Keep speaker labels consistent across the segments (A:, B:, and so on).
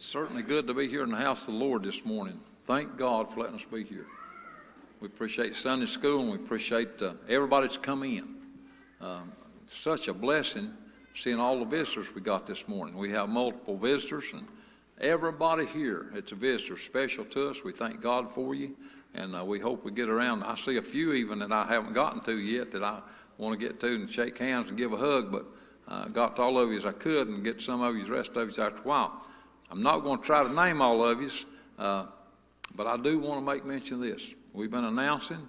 A: It's certainly good to be here in the house of the Lord this morning. Thank God for letting us be here. We appreciate Sunday school and we appreciate uh, everybody that's come in. Um, such a blessing seeing all the visitors we got this morning. We have multiple visitors and everybody here. It's a visitor special to us. We thank God for you and uh, we hope we get around. I see a few even that I haven't gotten to yet that I want to get to and shake hands and give a hug, but uh, got to all of you as I could and get some of you, the rest of you after a while. I'm not going to try to name all of you, uh, but I do want to make mention of this. We've been announcing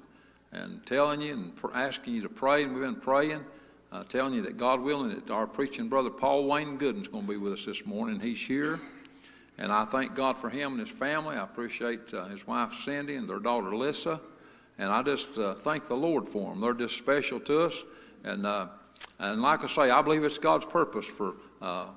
A: and telling you and pr- asking you to pray, and we've been praying, uh, telling you that God willing, that our preaching brother Paul Wayne Goodin's going to be with us this morning. He's here, and I thank God for him and his family. I appreciate uh, his wife Cindy and their daughter Lissa, and I just uh, thank the Lord for them. They're just special to us, and uh, and like I say, I believe it's God's purpose for uh,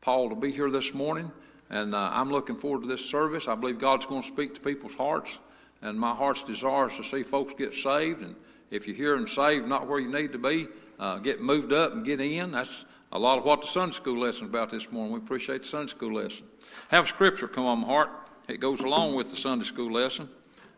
A: Paul to be here this morning. And uh, I'm looking forward to this service. I believe God's going to speak to people's hearts. And my heart's desire is to see folks get saved. And if you're here and saved, not where you need to be, uh, get moved up and get in. That's a lot of what the Sunday school lesson is about this morning. We appreciate the Sunday school lesson. Have scripture come on my heart. It goes along with the Sunday school lesson.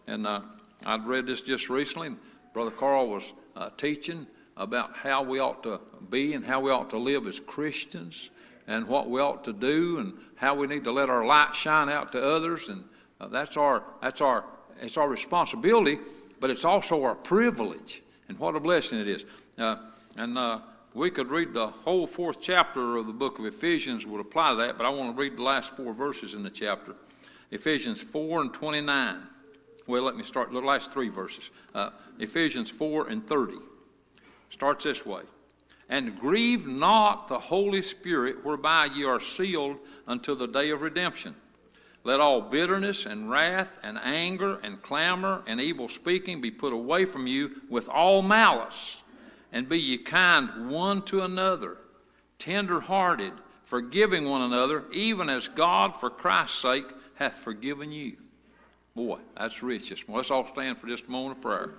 A: And uh, I'd read this just recently. Brother Carl was uh, teaching about how we ought to be and how we ought to live as Christians and what we ought to do and how we need to let our light shine out to others. And uh, that's our that's our it's our responsibility but it's also our privilege. And what a blessing it is. Uh, and uh, we could read the whole fourth chapter of the book of ephesians would apply that but i want to read the last four verses in the chapter. Ephesians 4 and 29 well let me start the last three verses. Uh, ephesians 4 and 30 starts this way and grieve not the Holy Spirit, whereby ye are sealed until the day of redemption. Let all bitterness and wrath and anger and clamor and evil speaking be put away from you with all malice. And be ye kind one to another, tender hearted, forgiving one another, even as God for Christ's sake hath forgiven you. Boy, that's rich. Let's all stand for just a moment of prayer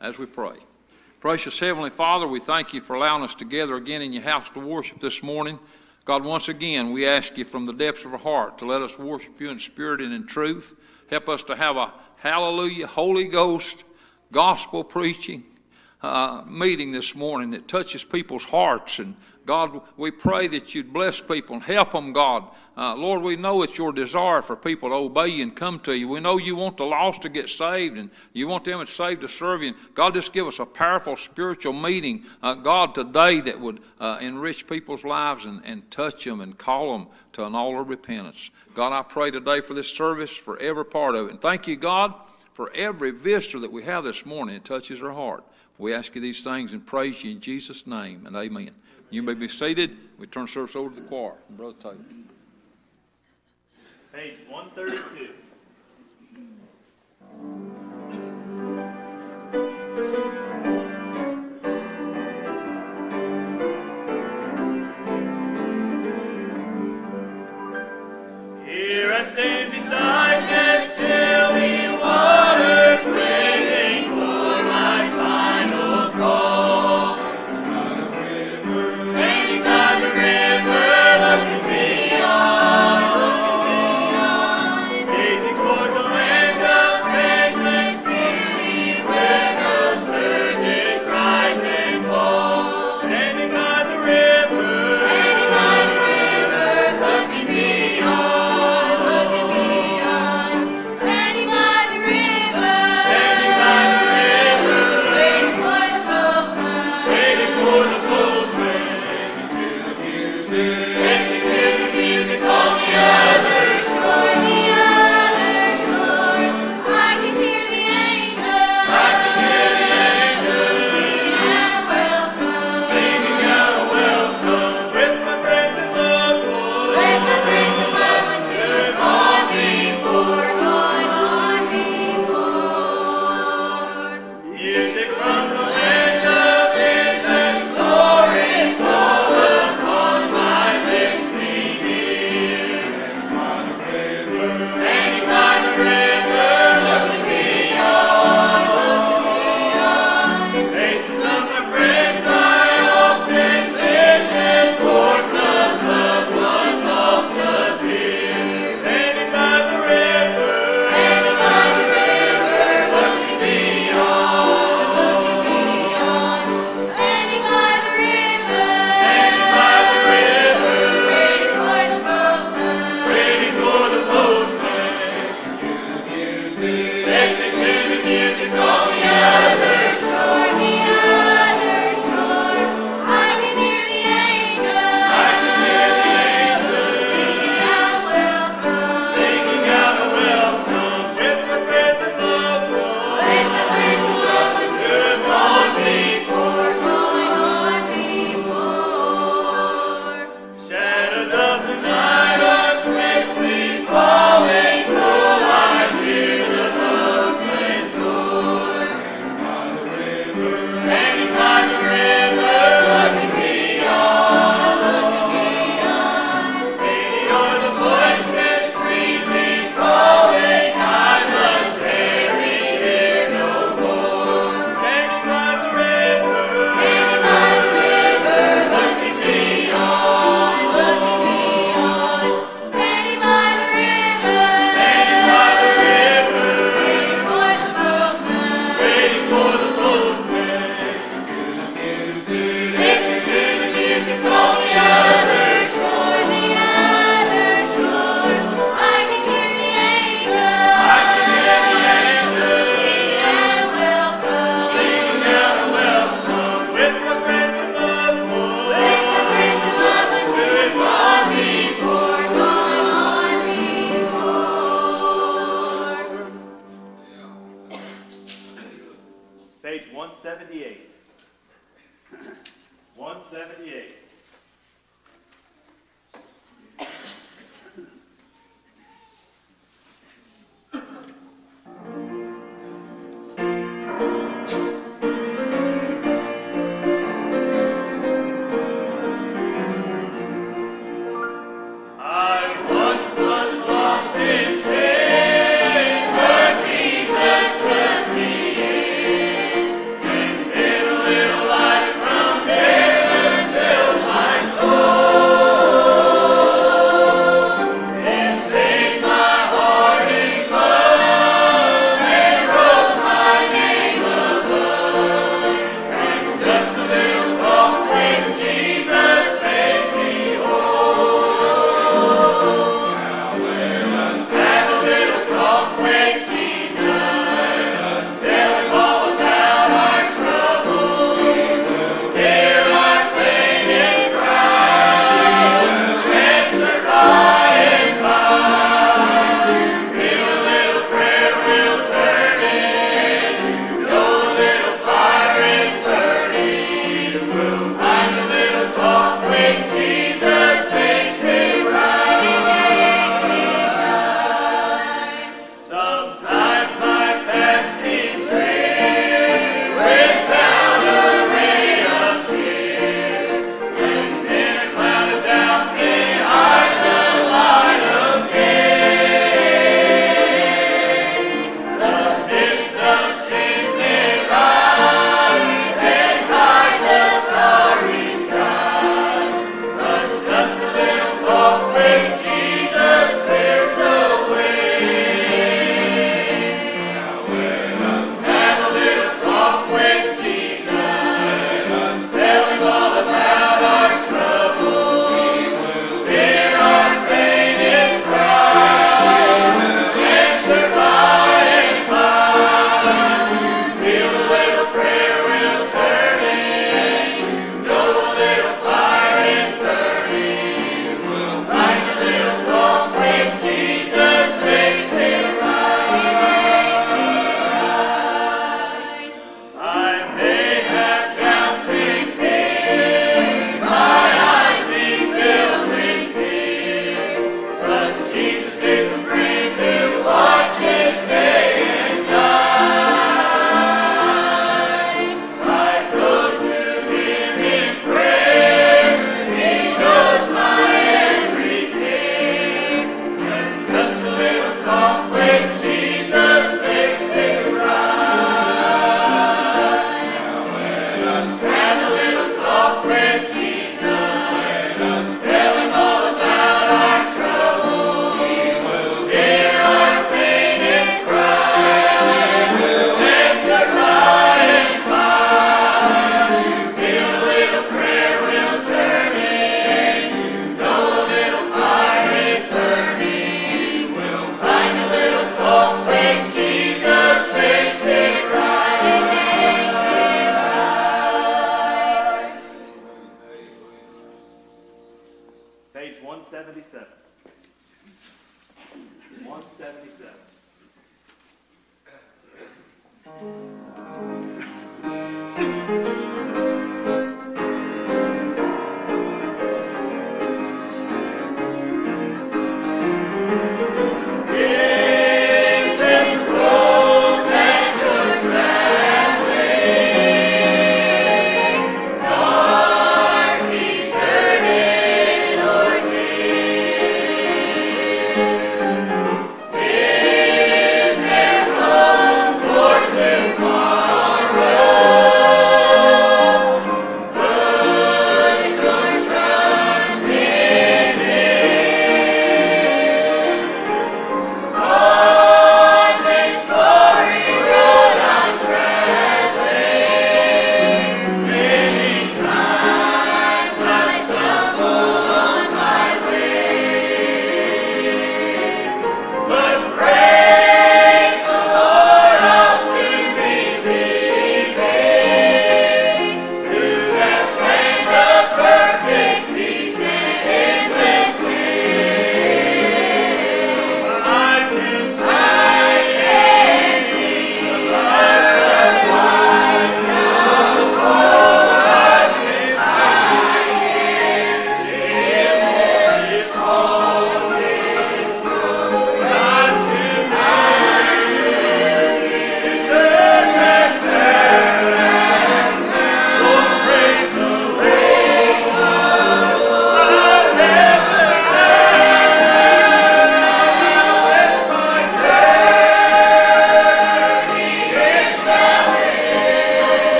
A: as we pray. Gracious Heavenly Father, we thank you for allowing us together again in your house to worship this morning. God, once again, we ask you from the depths of our heart to let us worship you in spirit and in truth. Help us to have a hallelujah, Holy Ghost, gospel preaching uh, meeting this morning that touches people's hearts and God, we pray that you'd bless people and help them, God. Uh, Lord, we know it's your desire for people to obey you and come to you. We know you want the lost to get saved and you want them to saved to serve you. And God, just give us a powerful spiritual meeting, uh, God, today that would uh, enrich people's lives and, and touch them and call them to an altar of repentance. God, I pray today for this service, for every part of it. And thank you, God, for every visitor that we have this morning. It touches our heart. We ask you these things and praise you in Jesus' name and amen. You may be seated. We turn service over to the choir. Brother Taylor.
B: Page 132. Here I stand beside this chilly water, waiting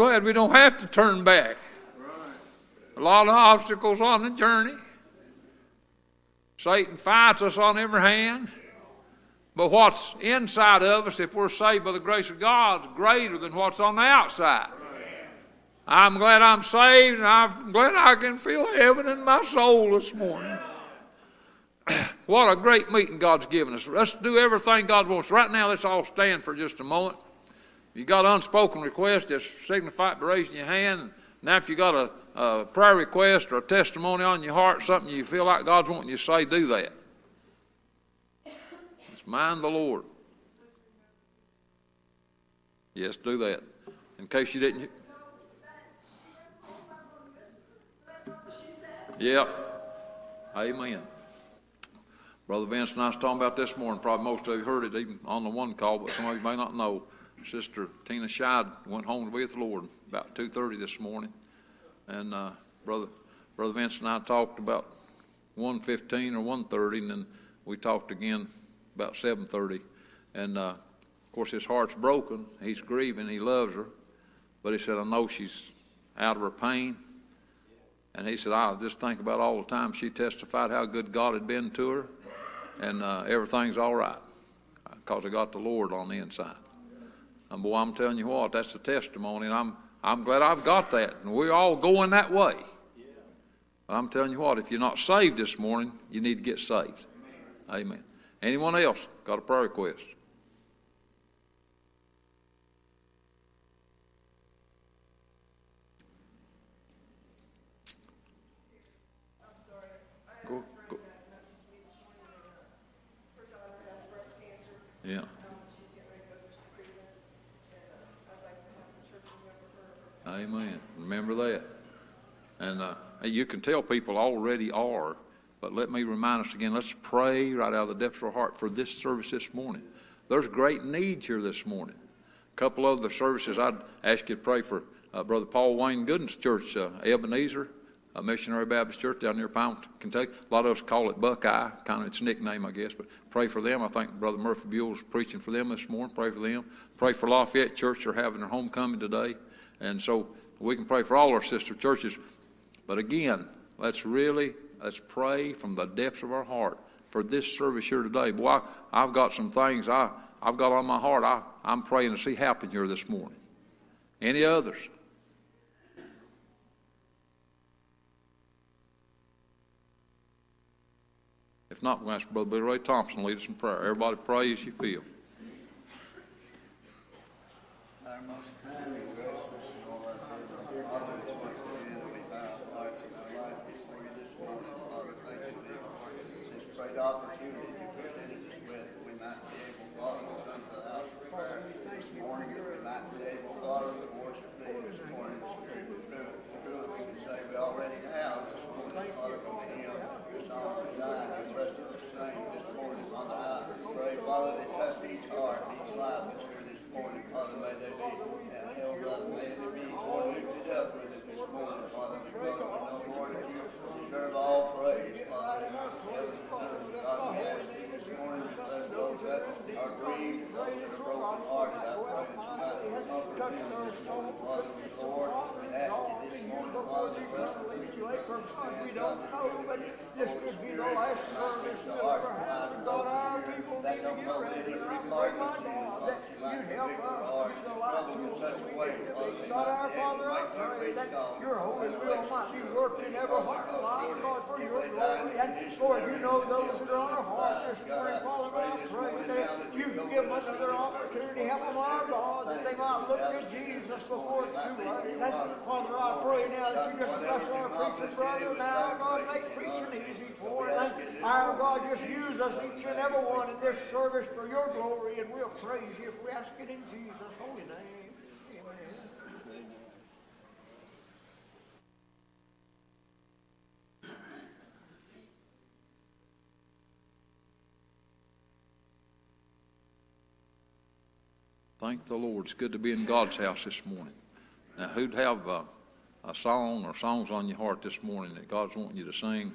A: glad we don't have to turn back. A lot of obstacles on the journey. Satan fights us on every hand. But what's inside of us, if we're saved by the grace of God, is greater than what's on the outside. I'm glad I'm saved, and I'm glad I can feel heaven in my soul this morning. What a great meeting God's given us. Let's do everything God wants. Right now, let's all stand for just a moment. You got unspoken request, just signify it by raising your hand. Now, if you got a, a prayer request or a testimony on your heart, something you feel like God's wanting you to say, do that. Just mind the Lord. Yes, do that. In case you didn't. Yep. Amen. Brother Vince and I was talking about this morning. Probably most of you heard it even on the one call, but some of you may not know. Sister Tina Scheid went home to be with the Lord about 2.30 this morning. And uh, Brother, Brother Vince and I talked about 1.15 or 1.30, and then we talked again about 7.30. And, uh, of course, his heart's broken. He's grieving. He loves her. But he said, I know she's out of her pain. And he said, I just think about all the time she testified how good God had been to her and uh, everything's all right because I got the Lord on the inside. And boy, I'm telling you what, that's a testimony, and I'm I'm glad I've got that, and we're all going that way. But I'm telling you what, if you're not saved this morning, you need to get saved. Amen. Anyone else got a prayer request? Go, go. Yeah. Amen. Remember that. And uh, you can tell people already are, but let me remind us again let's pray right out of the depths of our heart for this service this morning. There's great needs here this morning. A couple of the services I'd ask you to pray for uh, Brother Paul Wayne Goodin's church, uh, Ebenezer, a missionary Baptist church down near Pound, Kentucky. A lot of us call it Buckeye, kind of its nickname, I guess. But pray for them. I think Brother Murphy Buell's preaching for them this morning. Pray for them. Pray for Lafayette Church. They're having their homecoming today. And so we can pray for all our sister churches. But again, let's really let's pray from the depths of our heart for this service here today. Boy, I, have got some things I, I've got on my heart. I, I'm praying to see happen here this morning. Any others? If not, we'll ask Brother Billy Ray Thompson lead us in prayer. Everybody pray as you feel.
C: Our most kind and gracious Lord, Father, it's once again we bow our hearts and our lives before you this morning. Father, thank you dear, for this great opportunity you presented us with. that We might be able, Father, to come to the house of prayer this morning. That we might be able, Father, to worship thee this morning. in Spirit and truth. Truly, we can say we already have this morning, Father, from the hymn, the song of Zion, you blessed us to sing this morning on the high. Pray, Father, that touch each heart, each life that's here this morning, Father, may they be uh, held up, may they be more lifted up with it this morning, Father, because we know, Lord, that you deserve all praise, Father. in heaven and earth. God, we ask you this morning to bless those that are grieved, those that are brokenhearted. I pray that you might comfort them this morning, Father, we, Lord, we ask you this morning, Father, to bless the preacher, brother, stand
D: We don't know, but this could be the last service we'll ever have. And God, our people
C: that
D: need to
C: don't
D: get
C: know
D: ready.
C: any
D: And I
C: free
D: pray
C: pardon
D: right
C: of sins,
D: now
C: Father,
D: that
C: you
D: you
C: might
D: help
C: convict
D: us
C: our hearts,
D: to be the
C: and
D: light
C: trouble in
D: tools
C: such
D: that
C: a
D: we
C: way,
D: need to
C: Father,
D: be.
C: we
D: God,
C: might
D: our
C: be able
D: Father,
C: to
D: I
C: make their
D: pray
C: reach
D: that your Holy will might be worked in every heart. Life, God, for your glory. And Lord, you know those that are on our heart this morning, Father, I pray that you give us another opportunity, help them, our God, that they might look to Jesus before it's too late. And Father, I pray now that you just bless our preacher brother now, God, make preaching easy for him. And our God, just use us each and every one in this service for your glory, and we'll praise you if we ask it in Jesus' holy name.
A: Thank the Lord. It's good to be in God's house this morning. Now, who'd have uh, a song or songs on your heart this morning that God's wanting you to sing?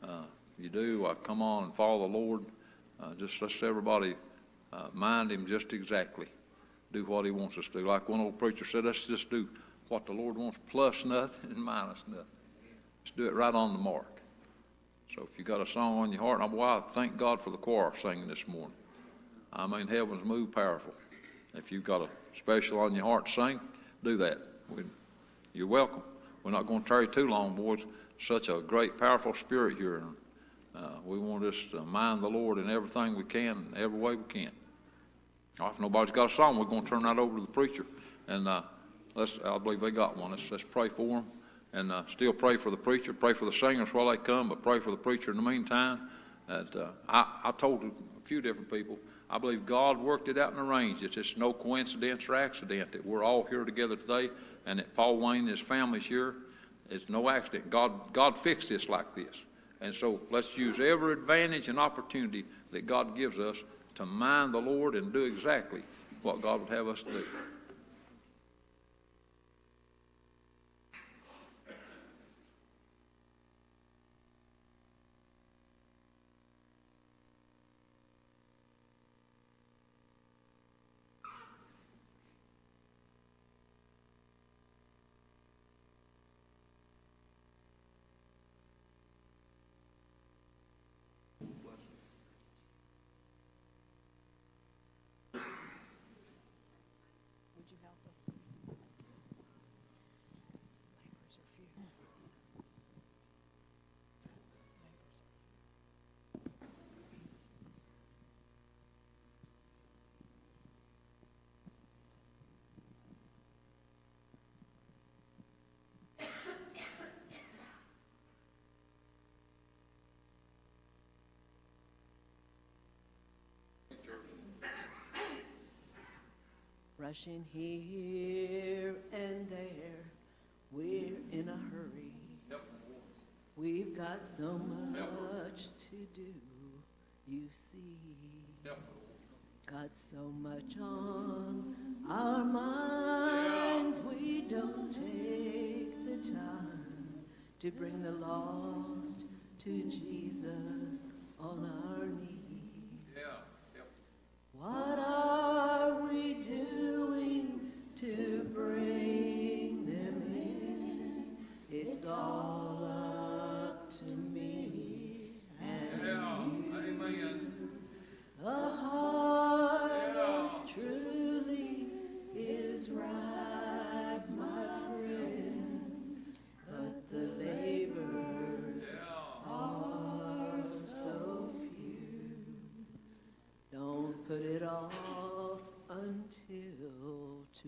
A: Uh, if you do, uh, come on and follow the Lord. Uh, just let's everybody uh, mind Him just exactly. Do what He wants us to do. Like one old preacher said, let's just do what the Lord wants, plus nothing and minus nothing. Let's do it right on the mark. So if you got a song on your heart, and I, I thank God for the choir singing this morning. I mean, heaven's moved powerful. If you've got a special on your heart sing, do that. We, you're welcome. We're not going to tarry too long, boys. Such a great, powerful spirit here. Uh, we want us to mind the Lord in everything we can, every way we can. If nobody's got a song, we're going to turn that over to the preacher. And uh, let's, I believe they got one. Let's, let's pray for them. And uh, still pray for the preacher, pray for the singers while they come, but pray for the preacher in the meantime. That, uh, I, I told a few different people, I believe God worked it out and arranged it. It's just no coincidence or accident that we're all here together today and that Paul Wayne and his family's here. It's no accident. God, God fixed this like this. And so let's use every advantage and opportunity that God gives us to mind the Lord and do exactly what God would have us do.
E: Rushing here and there, we're in a hurry. We've got so much to do, you see. Got so much on our minds, we don't take the time to bring the lost to Jesus on our knees. What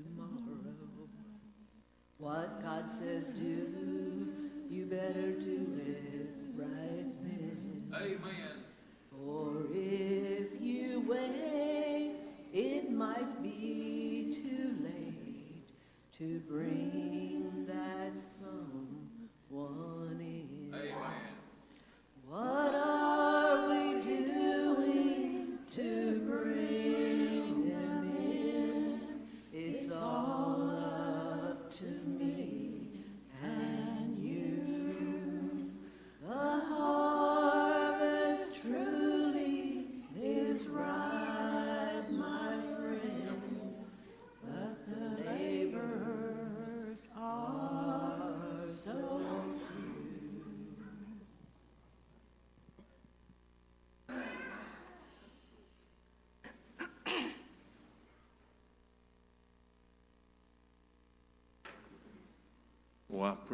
E: tomorrow. What God says do, you better do it right then.
A: Amen.
E: For if you wait, it might be too late to bring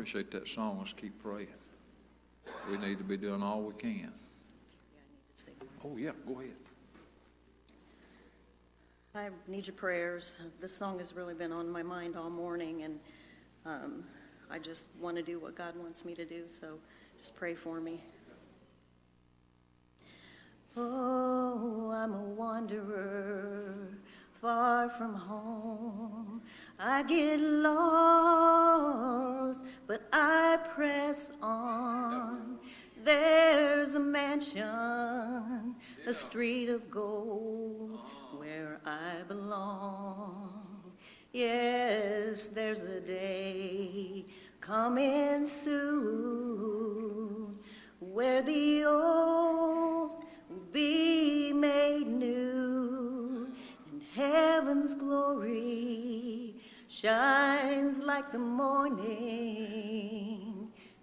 A: appreciate that song. Let's keep praying. We need to be doing all we can. Oh, yeah, go ahead.
E: I need your prayers. This song has really been on my mind all morning, and um, I just want to do what God wants me to do, so just pray for me. Oh, I'm a wanderer, far from home. I get lost, but I press on. There's a mansion, a street of gold, where I belong. Yes, there's a day coming soon where the old like the morning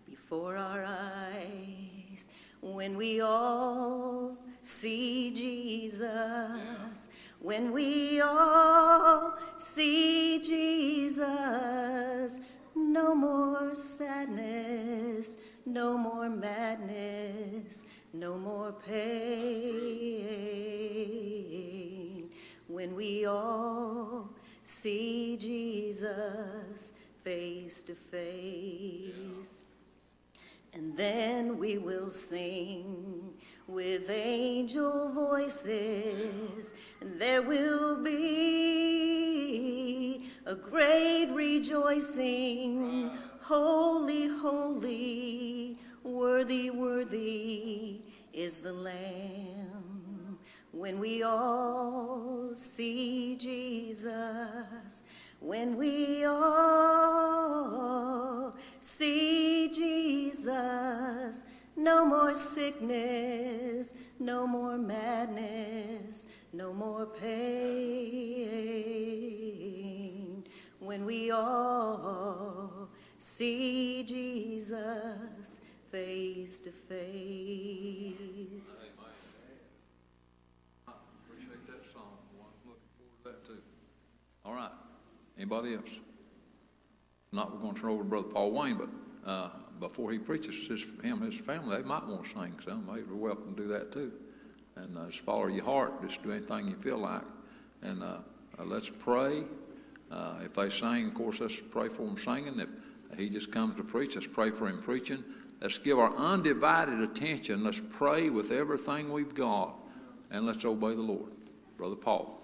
E: before our eyes. When we all see Jesus when we all see Jesus no more sadness no more madness no more pain. When we all see Jesus face to face. And then we will sing with angel voices, and there will be a great rejoicing. Holy, holy, worthy, worthy is the Lamb. When we all see Jesus, when we all see Jesus, no more sickness, no more madness, no more pain. When we all see Jesus face to face.
A: All right. Anybody else? Not, we're going to turn over to Brother Paul Wayne, but uh, before he preaches, his, him and his family, they might want to sing some. They're welcome to do that too. And uh, just follow your heart. Just do anything you feel like. And uh, uh, let's pray. Uh, if they sing, of course, let's pray for them singing. If he just comes to preach, let's pray for him preaching. Let's give our undivided attention. Let's pray with everything we've got. And let's obey the Lord. Brother Paul.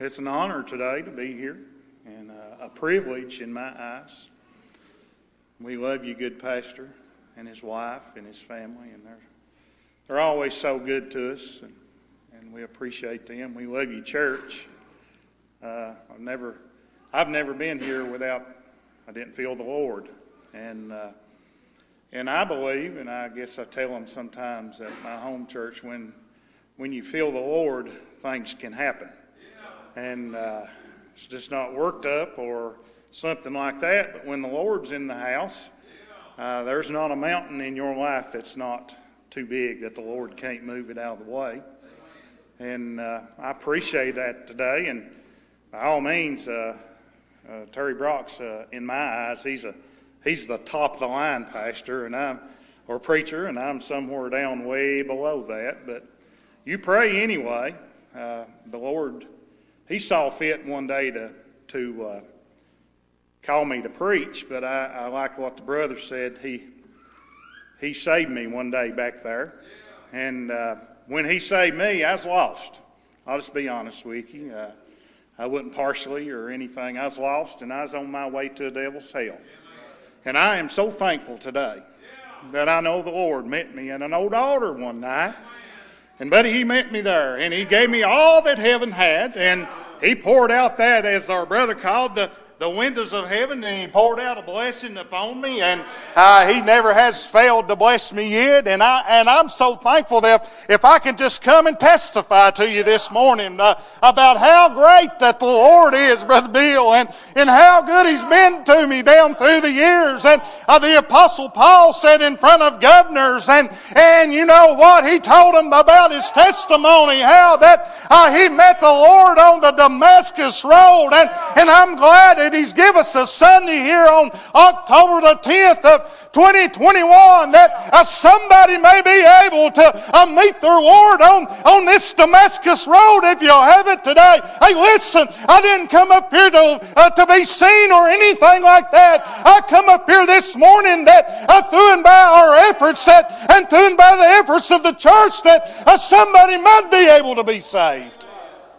F: It's an honor today to be here and uh, a privilege in my eyes. We love you, good pastor, and his wife and his family, and they're, they're always so good to us, and, and we appreciate them. We love you, church. Uh, I've never, I've never been here without I didn't feel the Lord, and uh, and I believe, and I guess I tell them sometimes at my home church, when when you feel the Lord, things can happen and uh, it's just not worked up or something like that. But when the Lord's in the house, uh, there's not a mountain in your life that's not too big that the Lord can't move it out of the way. And uh, I appreciate that today. And by all means, uh, uh, Terry Brock's, uh, in my eyes, he's a he's the top of the line pastor, and I'm or preacher, and I'm somewhere down way below that. But you pray anyway. the Lord he saw fit one day to to uh, call me to preach, but I, I, like what the brother said. He he saved me one day back there, and uh, when he saved me, I was lost. I'll just be honest with you. Uh, I wasn't partially or anything. I was lost, and I was on my way to the devil's hell. And I am so thankful today that I know the Lord met me in an old altar one night and buddy, he met me there, and he gave me all that heaven had, and he poured out that, as our brother called, the, the windows of heaven and He poured out a blessing upon me, and uh, He never has failed to bless me yet. And I and I'm so thankful that if, I can just come and testify to you this morning uh, about how great that the Lord is, Brother Bill, and and how good He's been to me down through the years. And uh, the Apostle Paul said in front of governors, and and you know what he told them about his testimony, how that uh, he met the Lord on the Damascus Road, and and I'm glad that He's given us a Sunday here on October the 10th of 2021 that uh, somebody may be able to uh, meet their Lord on, on this Damascus Road if you have it today. Hey, listen, I didn't come up here to, uh, to be seen or anything like that. I come up here this morning that uh, through and by our efforts that, and through and by the efforts of the church that uh, somebody might be able to be saved.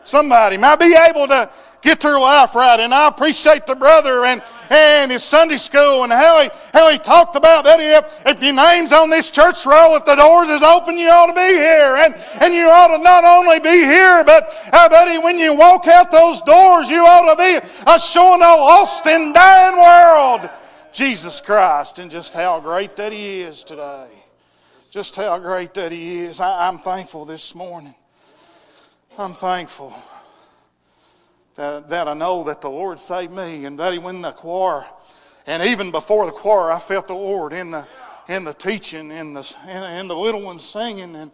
F: Somebody might be able to get their life right. And I appreciate the brother and, and his Sunday school and how he, how he talked about that. If, if your name's on this church roll, if the doors is open, you ought to be here. And, and you ought to not only be here, but uh, buddy, when you walk out those doors, you ought to be uh, showing a lost and dying world Jesus Christ and just how great that He is today. Just how great that He is. I, I'm thankful this morning. I'm thankful that, that I know that the Lord saved me. And that He when the choir, and even before the choir, I felt the Lord in the in the teaching, in the in, in the little ones singing, and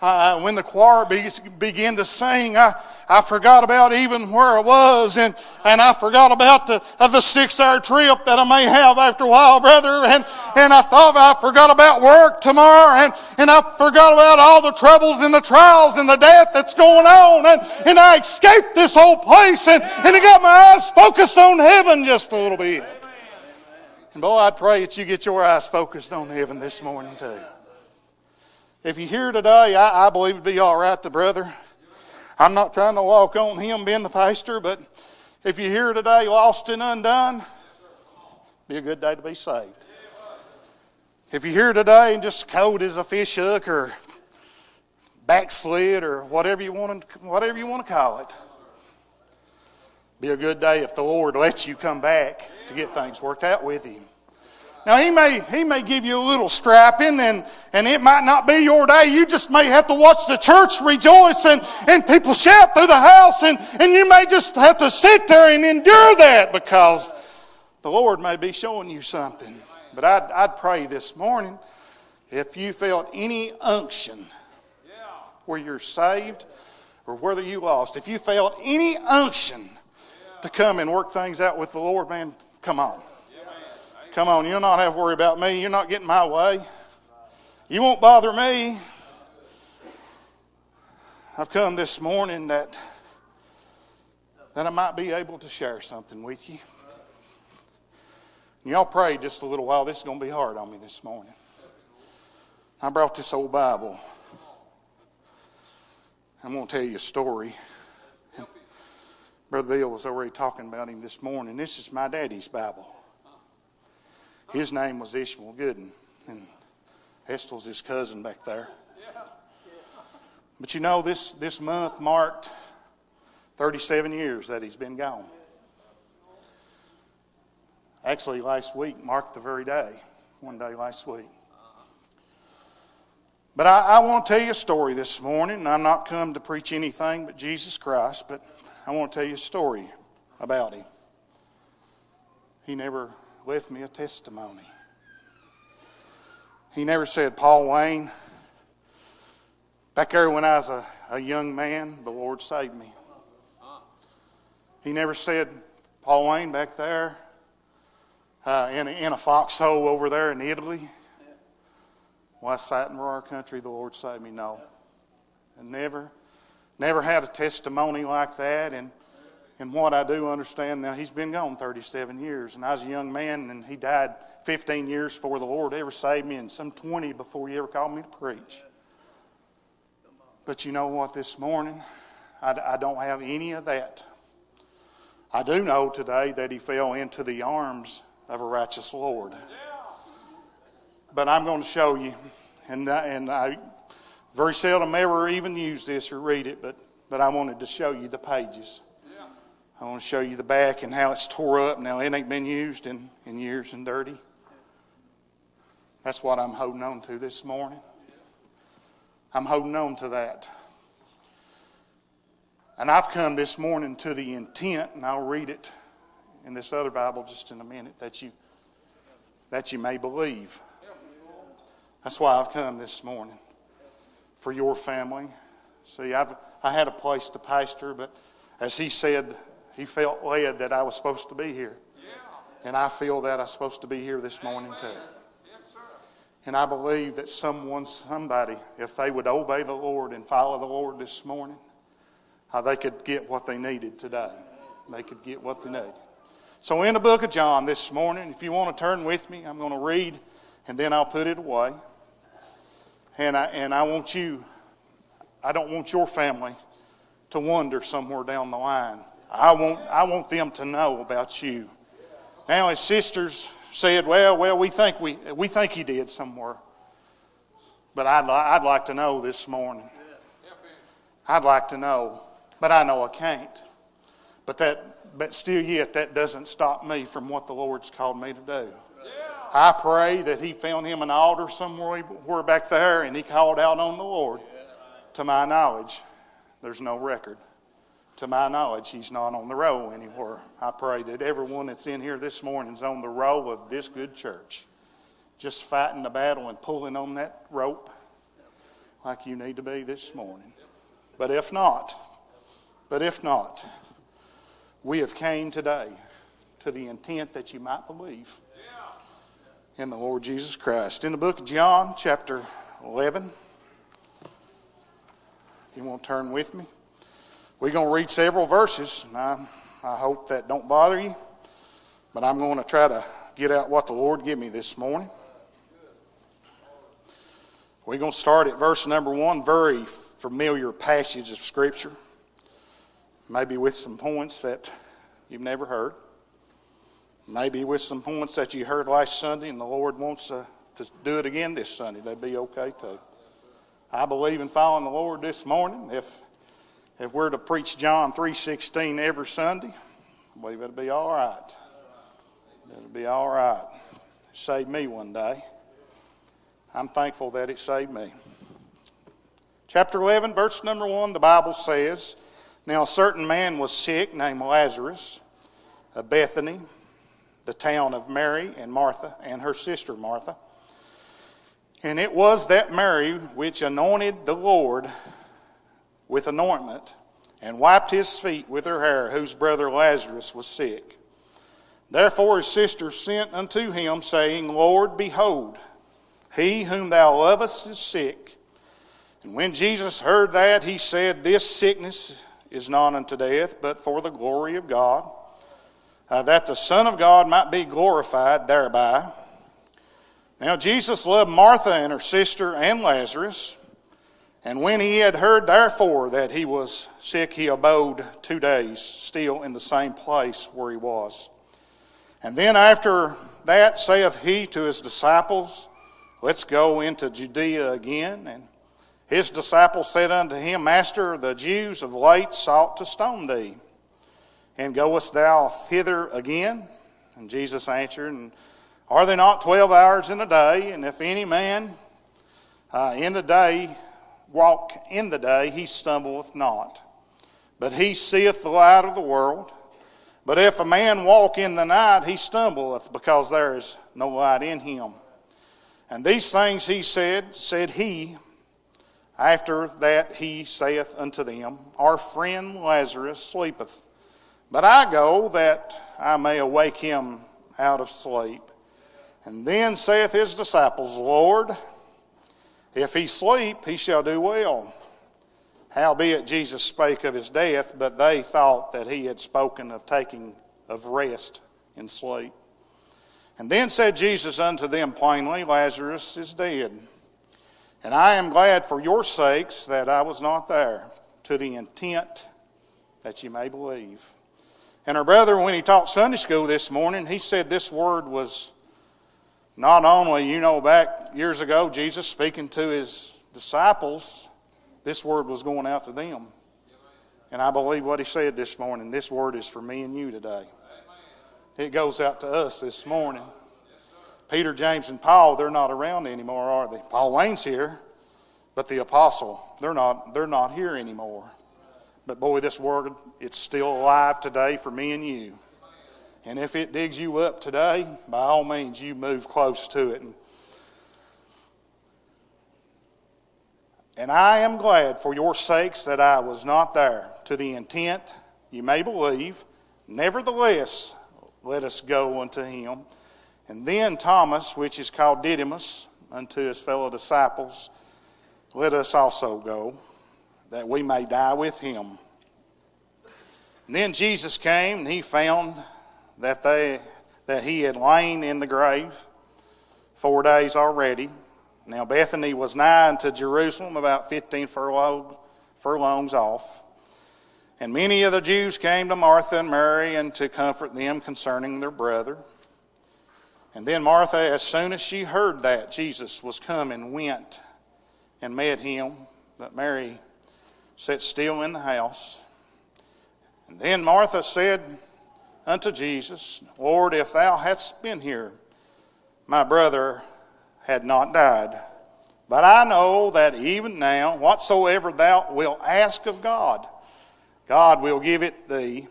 F: uh, when the choir be, began to sing, I, I forgot about even where I was, and, and I forgot about the, uh, the six hour trip that I may have after a while, brother. And, and I thought I forgot about work tomorrow, and, and I forgot about all the troubles and the trials and the death that's going on. And, and I escaped this whole place, and, and I got my eyes focused on heaven just a little bit. And boy, I'd pray that you get your eyes focused on heaven this morning, too. If you're here today, I, I believe it'd be all right, the brother. I'm not trying to walk on him being the pastor, but if you're here today lost and undone, be a good day to be saved. If you're here today and just cold as a fish hook or backslid or whatever you want to, whatever you want to call it, be a good day if the Lord lets you come back to get things worked out with Him. Now, he may, he may give you a little strapping, and, and it might not be your day. You just may have to watch the church rejoice and, and people shout through the house, and, and you may just have to sit there and endure that because the Lord may be showing you something. But I'd, I'd pray this morning if you felt any unction where you're saved or whether you lost, if you felt any unction to come and work things out with the Lord, man, come on. Come on, you'll not have to worry about me. You're not getting my way. You won't bother me. I've come this morning that that I might be able to share something with you. And y'all pray just a little while. This is going to be hard on me this morning. I brought this old Bible. I'm going to tell you a story. Brother Bill was already talking about him this morning. This is my daddy's Bible. His name was Ishmael Goodin, and Estel's his cousin back there. But you know, this, this month marked 37 years that he's been gone. Actually, last week marked the very day, one day last week. But I, I want to tell you a story this morning. And I'm not come to preach anything but Jesus Christ, but I want to tell you a story about him. He never left me a testimony. He never said, Paul Wayne, back there when I was a, a young man, the Lord saved me. He never said, Paul Wayne, back there uh, in, a, in a foxhole over there in Italy, was fighting for our country, the Lord saved me. No. And never, never had a testimony like that. And and what I do understand now, he's been gone 37 years, and I was a young man, and he died 15 years before the Lord ever saved me, and some 20 before he ever called me to preach. But you know what, this morning, I, I don't have any of that. I do know today that he fell into the arms of a righteous Lord. But I'm going to show you, and, and I very seldom ever even use this or read it, but, but I wanted to show you the pages I want to show you the back and how it's tore up. Now, it ain't been used in, in years and dirty. That's what I'm holding on to this morning. I'm holding on to that. And I've come this morning to the intent, and I'll read it in this other Bible just in a minute, that you, that you may believe. That's why I've come this morning for your family. See, I've, I had a place to pastor, but as he said, he felt led that I was supposed to be here. And I feel that I'm supposed to be here this morning too. And I believe that someone, somebody, if they would obey the Lord and follow the Lord this morning, how they could get what they needed today. They could get what they needed. So, in the book of John this morning, if you want to turn with me, I'm going to read and then I'll put it away. And I, and I want you, I don't want your family to wander somewhere down the line. I want, I want them to know about you. Now, his sisters said, well, well, we think, we, we think he did somewhere. But I'd, li- I'd like to know this morning. I'd like to know, but I know I can't. But that, but still yet, that doesn't stop me from what the Lord's called me to do. I pray that he found him an altar somewhere back there and he called out on the Lord. To my knowledge, there's no record. To my knowledge, he's not on the roll anywhere. I pray that everyone that's in here this morning is on the roll of this good church, just fighting the battle and pulling on that rope like you need to be this morning. But if not, but if not, we have came today to the intent that you might believe in the Lord Jesus Christ. In the book of John, chapter 11, you want to turn with me? We're going to read several verses, and I, I hope that don't bother you, but I'm going to try to get out what the Lord gave me this morning. We're going to start at verse number one, very familiar passage of Scripture, maybe with some points that you've never heard. Maybe with some points that you heard last Sunday and the Lord wants to, to do it again this Sunday. That'd be okay too. I believe in following the Lord this morning. If if we're to preach John 3.16 every Sunday, I believe it'll be all right. It'll be all right. It saved me one day. I'm thankful that it saved me. Chapter 11, verse number 1, the Bible says, Now a certain man was sick named Lazarus of Bethany, the town of Mary and Martha and her sister Martha. And it was that Mary which anointed the Lord with anointment and wiped his feet with her hair, whose brother Lazarus was sick. Therefore his sister sent unto him, saying, Lord, behold, he whom thou lovest is sick. And when Jesus heard that, he said, This sickness is not unto death, but for the glory of God, uh, that the Son of God might be glorified thereby. Now Jesus loved Martha and her sister and Lazarus. And when he had heard, therefore, that he was sick, he abode two days still in the same place where he was. And then after that saith he to his disciples, Let's go into Judea again. And his disciples said unto him, Master, the Jews of late sought to stone thee. And goest thou thither again? And Jesus answered, and Are there not twelve hours in a day? And if any man uh, in the day walk in the day, he stumbleth not. But he seeth the light of the world. But if a man walk in the night, he stumbleth, because there is no light in him. And these things he said, said he. After that he saith unto them, Our friend Lazarus sleepeth, but I go that I may awake him out of sleep. And then saith his disciples, Lord, if he sleep, he shall do well. Howbeit Jesus spake of his death, but they thought that he had spoken of taking of rest in sleep. And then said Jesus unto them plainly, Lazarus is dead. And I am glad for your sakes that I was not there, to the intent that you may believe. And our brother, when he taught Sunday school this morning, he said this word was not only, you know, back years ago, Jesus speaking to his disciples, this word was going out to them. And I believe what he said this morning. This word is for me and you today. It goes out to us this morning. Peter, James, and Paul, they're not around anymore, are they? Paul Wayne's here, but the apostle, they're not, they're not here anymore. But boy, this word, it's still alive today for me and you. And if it digs you up today, by all means, you move close to it. And, I am glad for your sakes that I was not there, to the intent you may believe. Nevertheless, let us go unto him. And then Thomas, which is called Didymus, unto his fellow disciples, let us also go, that we may die with him. And then Jesus came, and he found that, they, that he had lain in the grave four days already. Now, Bethany was nigh unto Jerusalem, about 15 furlongs off. And many of the Jews came to Martha and Mary and to comfort them concerning their brother. And then Martha, as soon as she heard that Jesus was coming, went and met him. But Mary sat still in the house. And then Martha said unto Jesus, Lord, if thou hadst been here, my brother had not died. But I know that even now, whatsoever thou wilt ask of God, God will give it thee.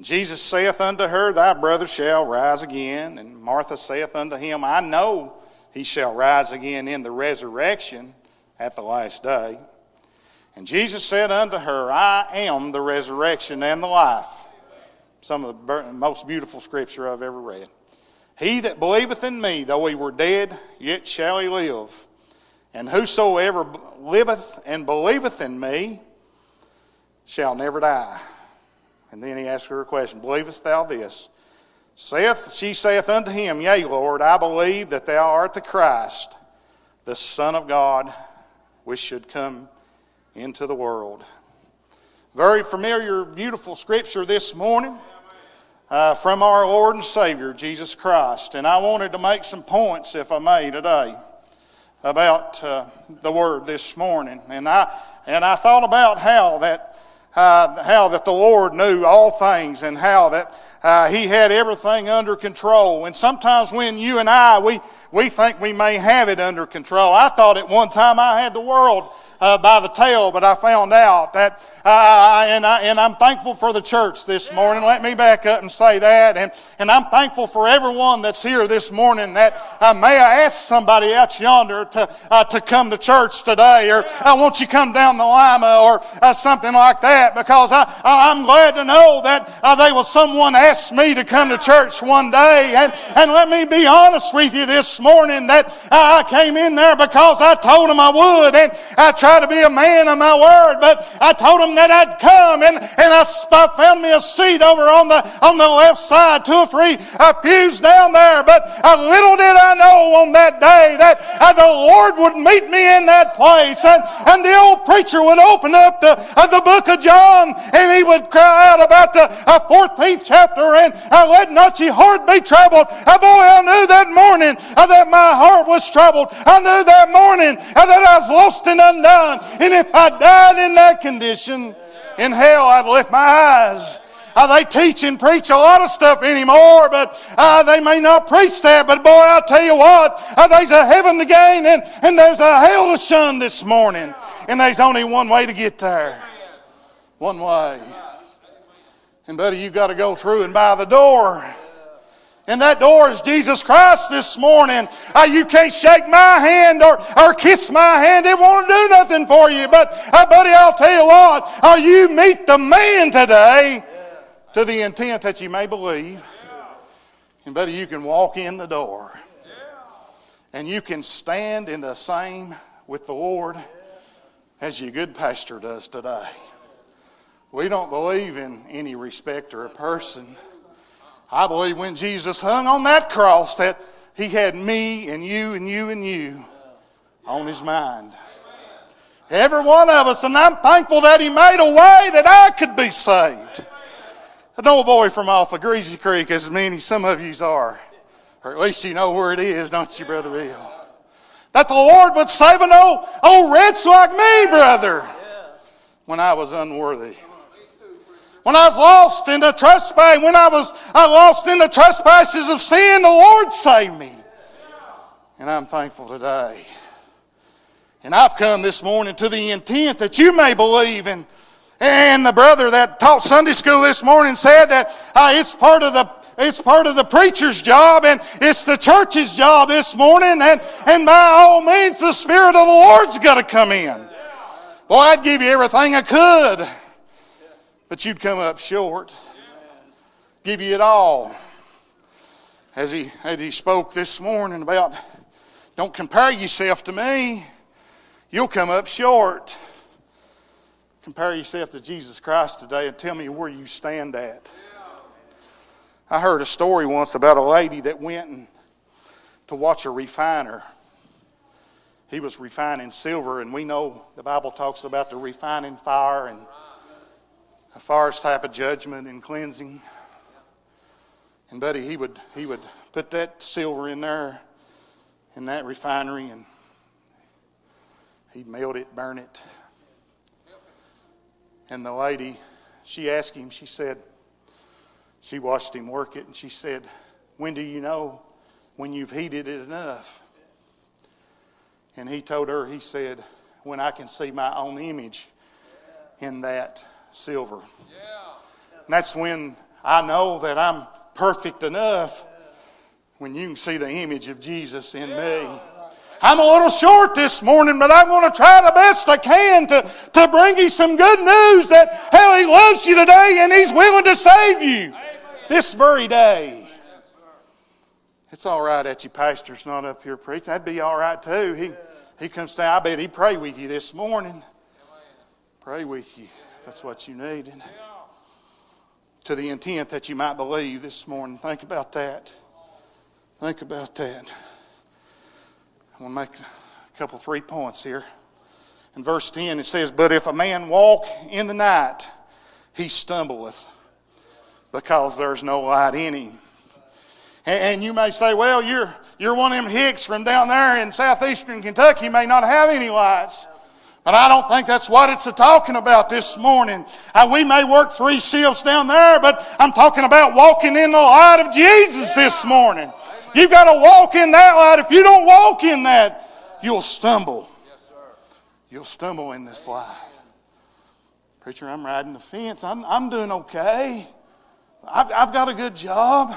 F: Jesus saith unto her, Thy brother shall rise again. And Martha saith unto him, I know he shall rise again in the resurrection at the last day. And Jesus said unto her, I am the resurrection and the life. Some of the most beautiful scripture I've ever read. He that believeth in me, though he were dead, yet shall he live. And whosoever liveth and believeth in me shall never die. And then he asked her a question Believest thou this? Saith, she saith unto him, Yea, Lord, I believe that thou art the Christ, the Son of God, which should come into the world. Very familiar, beautiful scripture this morning uh, from our Lord and Savior, Jesus Christ. And I wanted to make some points, if I may, today about uh, the Word this morning. And I, and I thought about how that uh, how that the Lord knew all things and how that uh, He had everything under control. And sometimes when you and I, we, we think we may have it under control. I thought at one time I had the world uh, by the tail, but I found out that, uh, and, I, and I'm thankful for the church this morning. Let me back up and say that. And, and I'm thankful for everyone that's here this morning that uh, may I ask somebody out yonder to, uh, to come to church today, or I want you come down the Lima, or uh, something like that, because I, I'm glad to know that uh, there was someone asked me to come to church one day. And, and let me be honest with you this morning that I came in there because I told them I would, and I tried to be a man of my word, but I told him that I'd come and, and I, I found me a seat over on the, on the left side, two or three uh, pews down there. But uh, little did I know on that day that uh, the Lord would meet me in that place. And, and the old preacher would open up the, uh, the book of John and he would cry out about the 14th uh, chapter and uh, let not your heart be troubled. Uh, boy, I knew that morning that my heart was troubled. I knew that morning that I was lost and undone. And if I died in that condition, in hell, I'd lift my eyes. Uh, they teach and preach a lot of stuff anymore, but uh, they may not preach that. But boy, I'll tell you what, uh, there's a heaven to gain and, and there's a hell to shun this morning. And there's only one way to get there. One way. And buddy, you've got to go through and by the door. And that door is Jesus Christ this morning. Uh, you can't shake my hand or, or kiss my hand. It won't do nothing for you. But, uh, buddy, I'll tell you what. Uh, you meet the man today to the intent that you may believe. And, buddy, you can walk in the door. And you can stand in the same with the Lord as your good pastor does today. We don't believe in any respecter of person. I believe when Jesus hung on that cross that he had me and you and you and you on his mind. Every one of us, and I'm thankful that he made a way that I could be saved. I know a boy from off of Greasy Creek, as many some of yous are. Or at least you know where it is, don't you, Brother Bill? That the Lord would save an old, old wretch like me, brother, when I was unworthy. When I was lost in the trespass, when I was I lost in the trespasses of sin, the Lord saved me. And I'm thankful today. And I've come this morning to the intent that you may believe. And, and the brother that taught Sunday school this morning said that uh, it's part of the it's part of the preacher's job and it's the church's job this morning. And, and by all means, the Spirit of the Lord's got to come in. Boy, I'd give you everything I could, but you'd come up short. Give you it all. As he, as he spoke this morning about don't compare yourself to me, you'll come up short. Compare yourself to Jesus Christ today and tell me where you stand at. I heard a story once about a lady that went to watch a refiner. He was refining silver, and we know the Bible talks about the refining fire and a fire's type of judgment and cleansing. And buddy, he would he would put that silver in there in that refinery and he'd melt it, burn it. And the lady, she asked him, she said, she watched him work it and she said, When do you know when you've heated it enough? And he told her, he said, When I can see my own image in that silver. And that's when I know that I'm perfect enough when you can see the image of Jesus in me. I'm a little short this morning, but I'm going to try the best I can to, to bring you some good news that hell, He loves you today and He's willing to save you this very day. It's all right that your pastor's not up here preaching. That'd be all right too. He, he comes down. I bet he pray with you this morning. Pray with you if that's what you need. And to the intent that you might believe this morning. Think about that. Think about that. I want to make a couple, three points here. In verse 10, it says, But if a man walk in the night, he stumbleth, because there's no light in him. And you may say, well, you're, you're one of them hicks from down there in southeastern Kentucky, you may not have any lights. But I don't think that's what it's a talking about this morning. Uh, we may work three shifts down there, but I'm talking about walking in the light of Jesus this morning. You've got to walk in that light. If you don't walk in that, you'll stumble. You'll stumble in this life. Preacher, I'm riding the fence. I'm, I'm doing okay. I've, I've got a good job.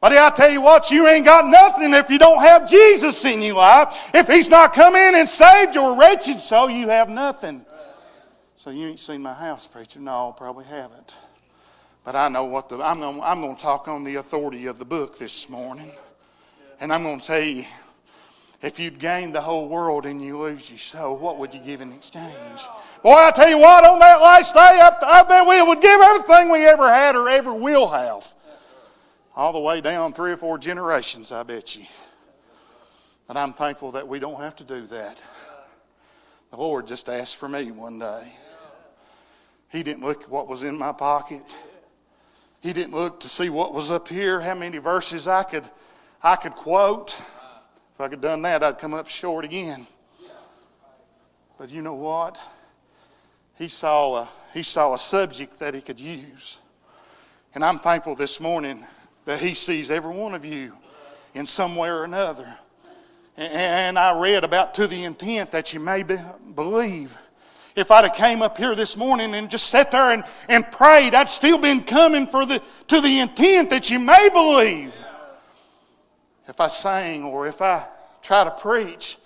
F: But I tell you what, you ain't got nothing if you don't have Jesus in your life. If He's not come in and saved your wretched soul, you have nothing. So you ain't seen my house, preacher? No, I probably haven't. But I know what the I'm going. I'm to talk on the authority of the book this morning, and I'm going to tell you. If you'd gain the whole world and you lose your soul, what would you give in exchange? Boy, I tell you what, on that last day, I, I bet we would give everything we ever had or ever will have all the way down three or four generations, I bet you. And I'm thankful that we don't have to do that. The Lord just asked for me one day. He didn't look at what was in my pocket. He didn't look to see what was up here, how many verses I could, I could quote. If I could have done that, I'd come up short again. But you know what? He saw a, he saw a subject that he could use. And I'm thankful this morning that He sees every one of you in some way or another. And I read about to the intent that you may be, believe. If I'd have came up here this morning and just sat there and, and prayed, I'd still been coming for the, to the intent that you may believe. If I sang or if I try to preach,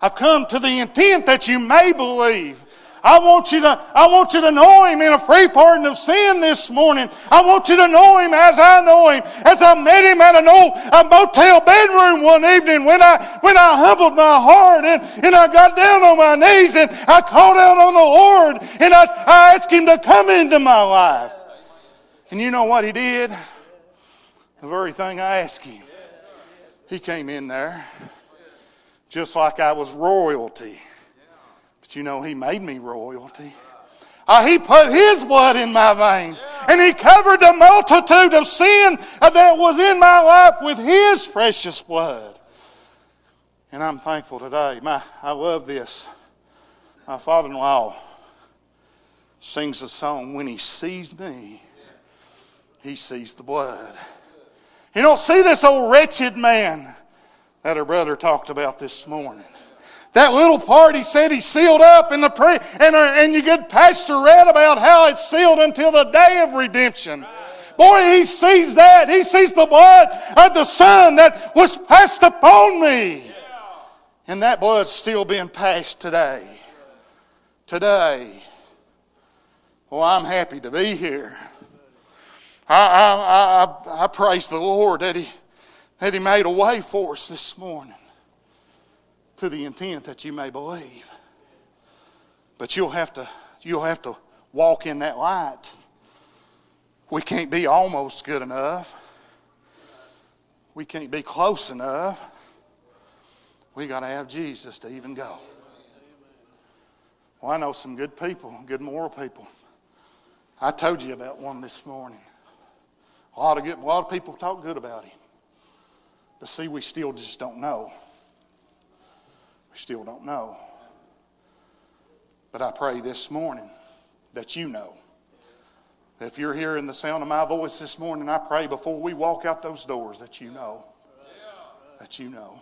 F: I've come to the intent that you may believe. I want you to, I want you to know Him in a free pardon of sin this morning. I want you to know Him as I know Him, as I met Him at an old a motel bedroom one evening when I, when I humbled my heart and, and I got down on my knees and I called out on the Lord and I, I asked Him to come into my life. And you know what He did? The very thing I asked Him. He came in there just like I was royalty you know, He made me royalty. Uh, he put His blood in my veins. And He covered the multitude of sin that was in my life with His precious blood. And I'm thankful today. My, I love this. My father in law sings a song, When he sees me, he sees the blood. You don't see this old wretched man that her brother talked about this morning. That little part he said he sealed up in the pre and, our, and your good pastor read about how it's sealed until the day of redemption. Boy, he sees that. He sees the blood of the Son that was passed upon me. And that blood's still being passed today. Today. Well, I'm happy to be here. I, I, I, I praise the Lord that he, that he made a way for us this morning to the intent that you may believe. But you'll have to, you'll have to walk in that light. We can't be almost good enough. We can't be close enough. We got to have Jesus to even go. Well, I know some good people, good moral people. I told you about one this morning. A lot of good, a lot of people talk good about him. But see, we still just don't know. We still don't know. But I pray this morning that you know. If you're hearing the sound of my voice this morning, I pray before we walk out those doors that you know. That you know.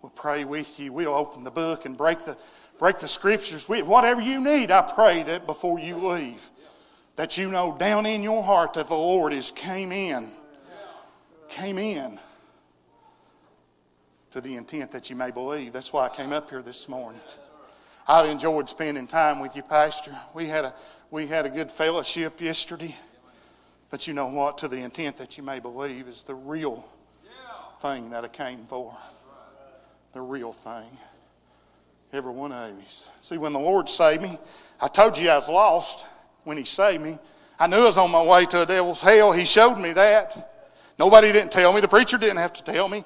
F: We'll pray with you. We'll open the book and break the, break the scriptures. Whatever you need, I pray that before you leave, that you know down in your heart that the Lord has came in. Came in to the intent that you may believe. That's why I came up here this morning. I've enjoyed spending time with you, Pastor. We had a, we had a good fellowship yesterday. But you know what? To the intent that you may believe is the real thing that I came for. The real thing. Every one of you. See, when the Lord saved me, I told you I was lost when He saved me. I knew I was on my way to a devil's hell. He showed me that. Nobody didn't tell me. The preacher didn't have to tell me.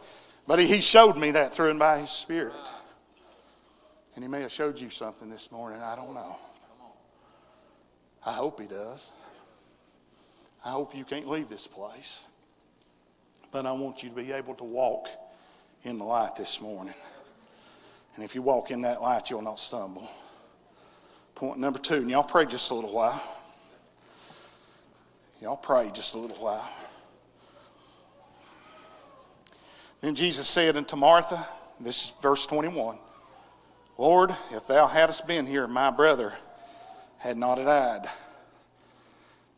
F: But he showed me that through and by his Spirit. And he may have showed you something this morning. I don't know. I hope he does. I hope you can't leave this place. But I want you to be able to walk in the light this morning. And if you walk in that light, you'll not stumble. Point number two, and y'all pray just a little while. Y'all pray just a little while. Then Jesus said unto Martha, this is verse 21, Lord, if thou hadst been here, my brother had not died.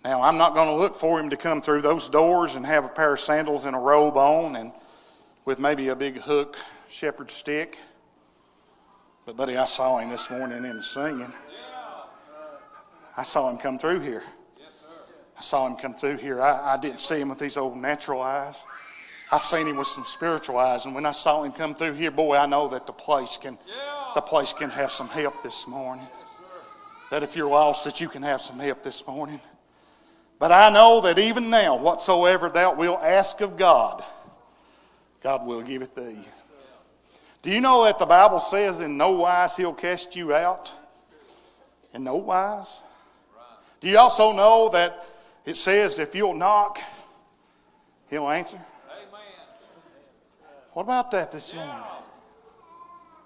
F: Now, I'm not going to look for him to come through those doors and have a pair of sandals and a robe on and with maybe a big hook shepherd stick. But, buddy, I saw him this morning in singing. I saw him come through here. I saw him come through here. I, I didn't see him with these old natural eyes. I seen him with some spiritual eyes, and when I saw him come through here, boy, I know that the place can, the place can have some help this morning. That if you're lost, that you can have some help this morning. But I know that even now, whatsoever thou wilt ask of God, God will give it thee. Do you know that the Bible says in no wise he'll cast you out? In no wise? Do you also know that it says if you'll knock, he'll answer? What about that this morning?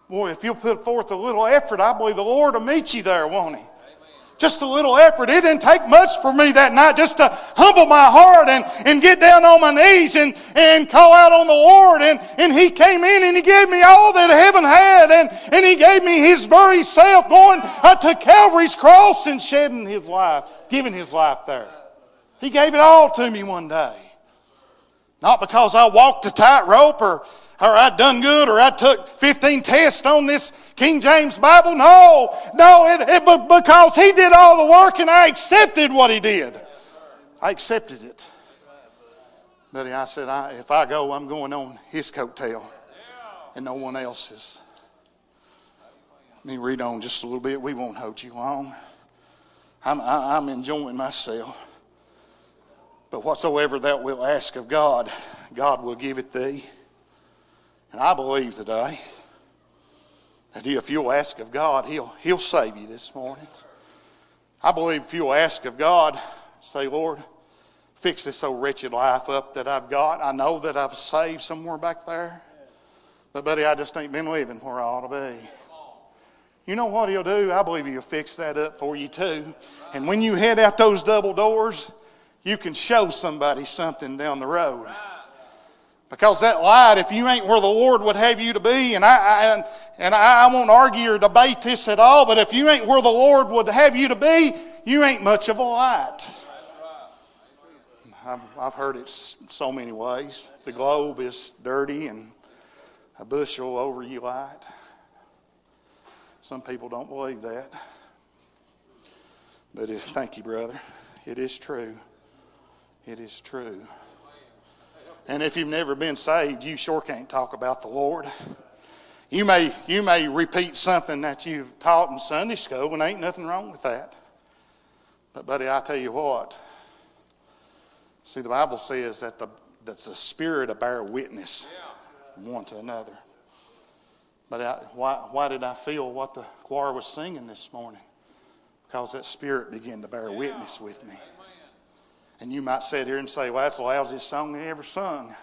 F: Boy, if you'll put forth a little effort, I believe the Lord will meet you there, won't He? Just a little effort. It didn't take much for me that night just to humble my heart and, and get down on my knees and, and call out on the Lord. And, and He came in and He gave me all that heaven had. And, and He gave me His very self going uh, to Calvary's cross and shedding His life, giving His life there. He gave it all to me one day. Not because I walked a tightrope or, or I done good or I took 15 tests on this King James Bible. No, no, it, it, because He did all the work and I accepted what He did. I accepted it. Buddy, I said, I, if I go, I'm going on His coattail and no one else's. Let me read on just a little bit. We won't hold you long. I'm, I, I'm enjoying myself. But whatsoever thou wilt ask of God, God will give it thee. And I believe today that if you'll ask of God, He'll, he'll save you this morning. I believe if you'll ask of God, say, Lord, fix this old wretched life up that I've got. I know that I've saved somewhere back there. But, buddy, I just ain't been living where I ought to be. You know what he'll do? I believe he'll fix that up for you too. And when you head out those double doors, you can show somebody something down the road. Because that light, if you ain't where the Lord would have you to be, and I, I and I, I won't argue or debate this at all, but if you ain't where the Lord would have you to be, you ain't much of a light. I've, I've heard it so many ways. The globe is dirty and a bushel over you light. Some people don't believe that. But if, thank you, brother. It is true. It is true. And if you've never been saved, you sure can't talk about the Lord. You may, you may repeat something that you've taught in Sunday school, and ain't nothing wrong with that. But, buddy, I tell you what. See, the Bible says that the, that's the Spirit of bear witness one to another. But I, why, why did I feel what the choir was singing this morning? Because that Spirit began to bear witness with me. And you might sit here and say, well, that's the lousiest song they ever sung.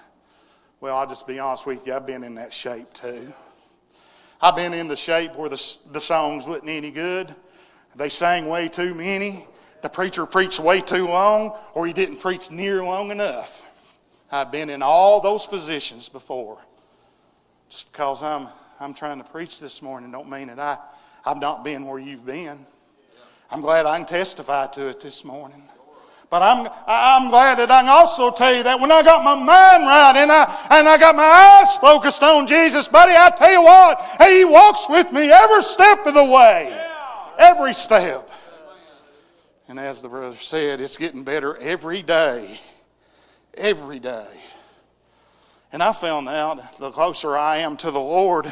F: Well, I'll just be honest with you, I've been in that shape too. I've been in the shape where the, the songs wasn't any good. They sang way too many. The preacher preached way too long, or he didn't preach near long enough. I've been in all those positions before. Just because I'm, I'm trying to preach this morning don't mean that I, I've not been where you've been. I'm glad I can testify to it this morning. But I'm, I'm glad that I can also tell you that when I got my mind right and I, and I got my eyes focused on Jesus, buddy, I tell you what, He walks with me every step of the way. Every step. And as the brother said, it's getting better every day. Every day. And I found out the closer I am to the Lord,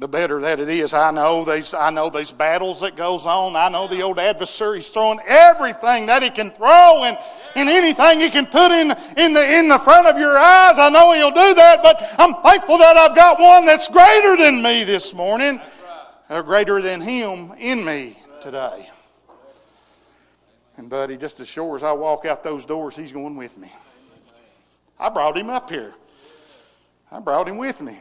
F: the better that it is. I know these, I know these battles that goes on. I know the old adversary's throwing everything that he can throw and, and anything he can put in, in, the, in the front of your eyes. I know he'll do that, but I'm thankful that I've got one that's greater than me this morning, or greater than him in me today. And buddy, just as sure as I walk out those doors, he's going with me. I brought him up here. I brought him with me.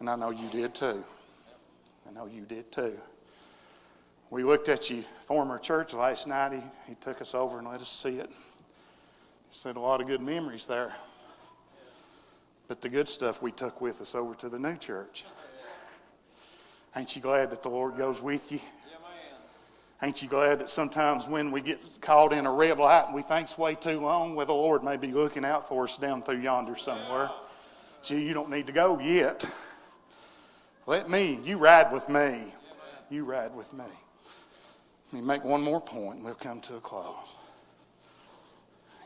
F: And I know you did too. I know you did too. We looked at your former church last night. He, he took us over and let us see it. He said a lot of good memories there. But the good stuff we took with us over to the new church. Ain't you glad that the Lord goes with you? Ain't you glad that sometimes when we get caught in a red light and we think's way too long, well, the Lord may be looking out for us down through yonder somewhere. See, you don't need to go yet. Let me, you ride with me. You ride with me. Let me make one more point and we'll come to a close.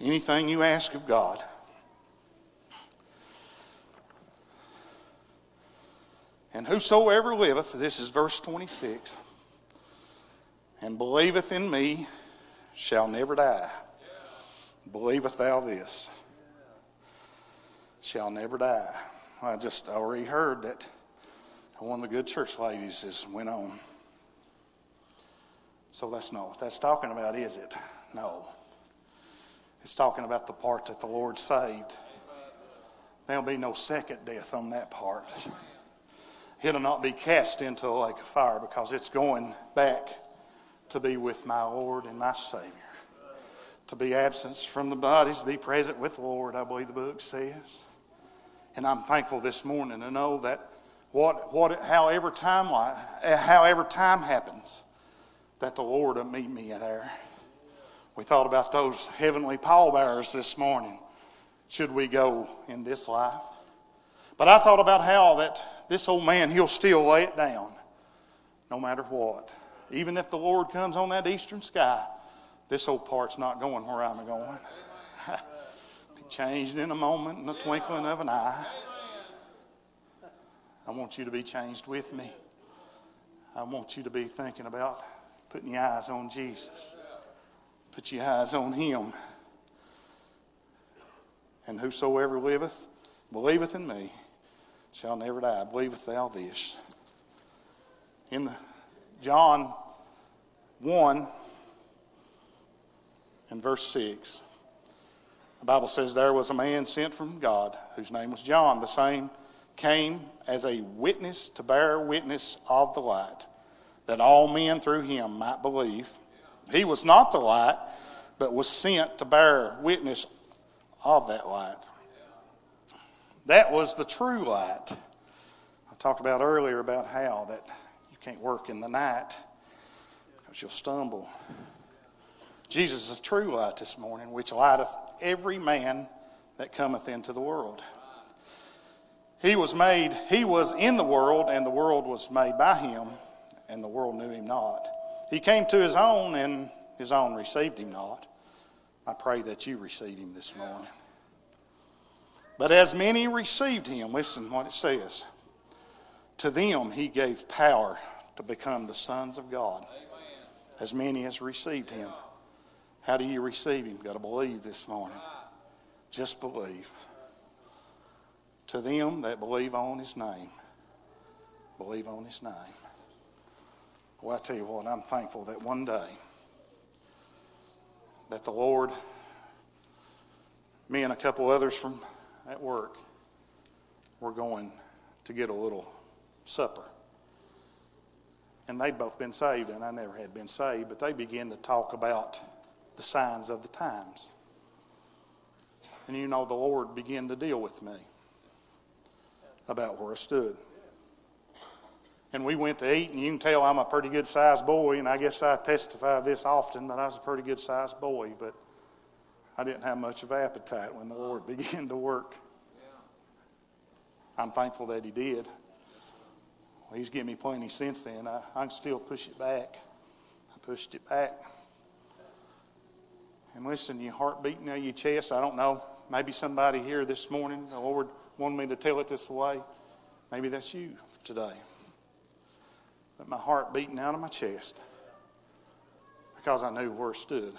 F: Anything you ask of God, and whosoever liveth, this is verse 26, and believeth in me shall never die. Believeth thou this? Shall never die. I just already heard that one of the good church ladies just went on. So that's not what that's talking about, is it? No. It's talking about the part that the Lord saved. There'll be no second death on that part. It'll not be cast into a lake of fire because it's going back to be with my Lord and my Savior. To be absent from the bodies, to be present with the Lord, I believe the book says. And I'm thankful this morning to know that what, what, however, time, eh, however time happens, that the Lord will meet me there. We thought about those heavenly pallbearers this morning. Should we go in this life? But I thought about how that this old man, he'll still lay it down no matter what. Even if the Lord comes on that eastern sky, this old part's not going where I'm going. Be changed in a moment, in the twinkling of an eye. I want you to be changed with me. I want you to be thinking about putting your eyes on Jesus. Put your eyes on Him. And whosoever liveth, believeth in me, shall never die. Believeth thou this? In John 1 and verse 6, the Bible says, There was a man sent from God whose name was John, the same came as a witness to bear witness of the light, that all men through him might believe. He was not the light, but was sent to bear witness of that light. That was the true light. I talked about earlier about how that you can't work in the night because you'll stumble. Jesus is the true light this morning, which lighteth every man that cometh into the world. He was made, he was in the world, and the world was made by him, and the world knew him not. He came to his own, and his own received him not. I pray that you receive him this morning. But as many received him, listen what it says. To them he gave power to become the sons of God. As many as received him. How do you receive him? You've got to believe this morning. Just believe. To them that believe on his name. Believe on his name. Well, I tell you what, I'm thankful that one day that the Lord, me and a couple others from at work, were going to get a little supper. And they'd both been saved, and I never had been saved, but they began to talk about the signs of the times. And you know, the Lord began to deal with me about where I stood. And we went to eat, and you can tell I'm a pretty good sized boy, and I guess I testify this often that I was a pretty good sized boy, but I didn't have much of appetite when the Lord began to work. I'm thankful that He did. Well, he's given me plenty since then. I, I can still push it back. I pushed it back. And listen, your heart beating out your chest. I don't know. Maybe somebody here this morning, the Lord wanted me to tell it this way. Maybe that's you today. But my heart beating out of my chest because I knew where I stood.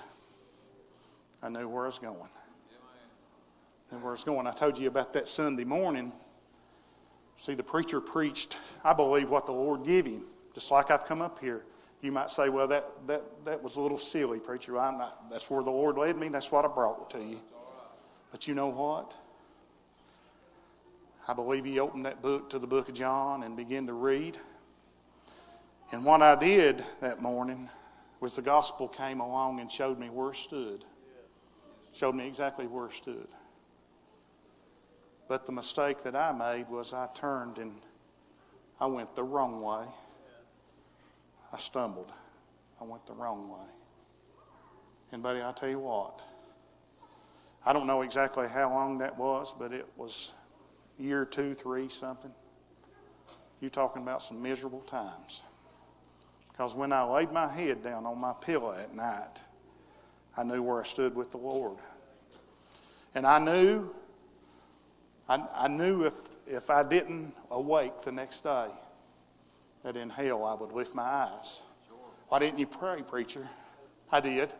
F: I knew where I was going. And where I was going. I told you about that Sunday morning. See, the preacher preached, I believe, what the Lord gave him. Just like I've come up here. You might say, well, that, that, that was a little silly, preacher. I'm not, that's where the Lord led me. That's what I brought to you. But you know what? I believe he opened that book to the book of John and began to read. And what I did that morning was the gospel came along and showed me where I stood. Showed me exactly where I stood. But the mistake that I made was I turned and I went the wrong way. I stumbled. I went the wrong way. And, buddy, i tell you what, I don't know exactly how long that was, but it was year two, three, something. you're talking about some miserable times. Because when I laid my head down on my pillow at night, I knew where I stood with the Lord. And I knew, I, I knew if, if I didn't awake the next day, that in hell I would lift my eyes. Why didn't you pray, preacher? I did.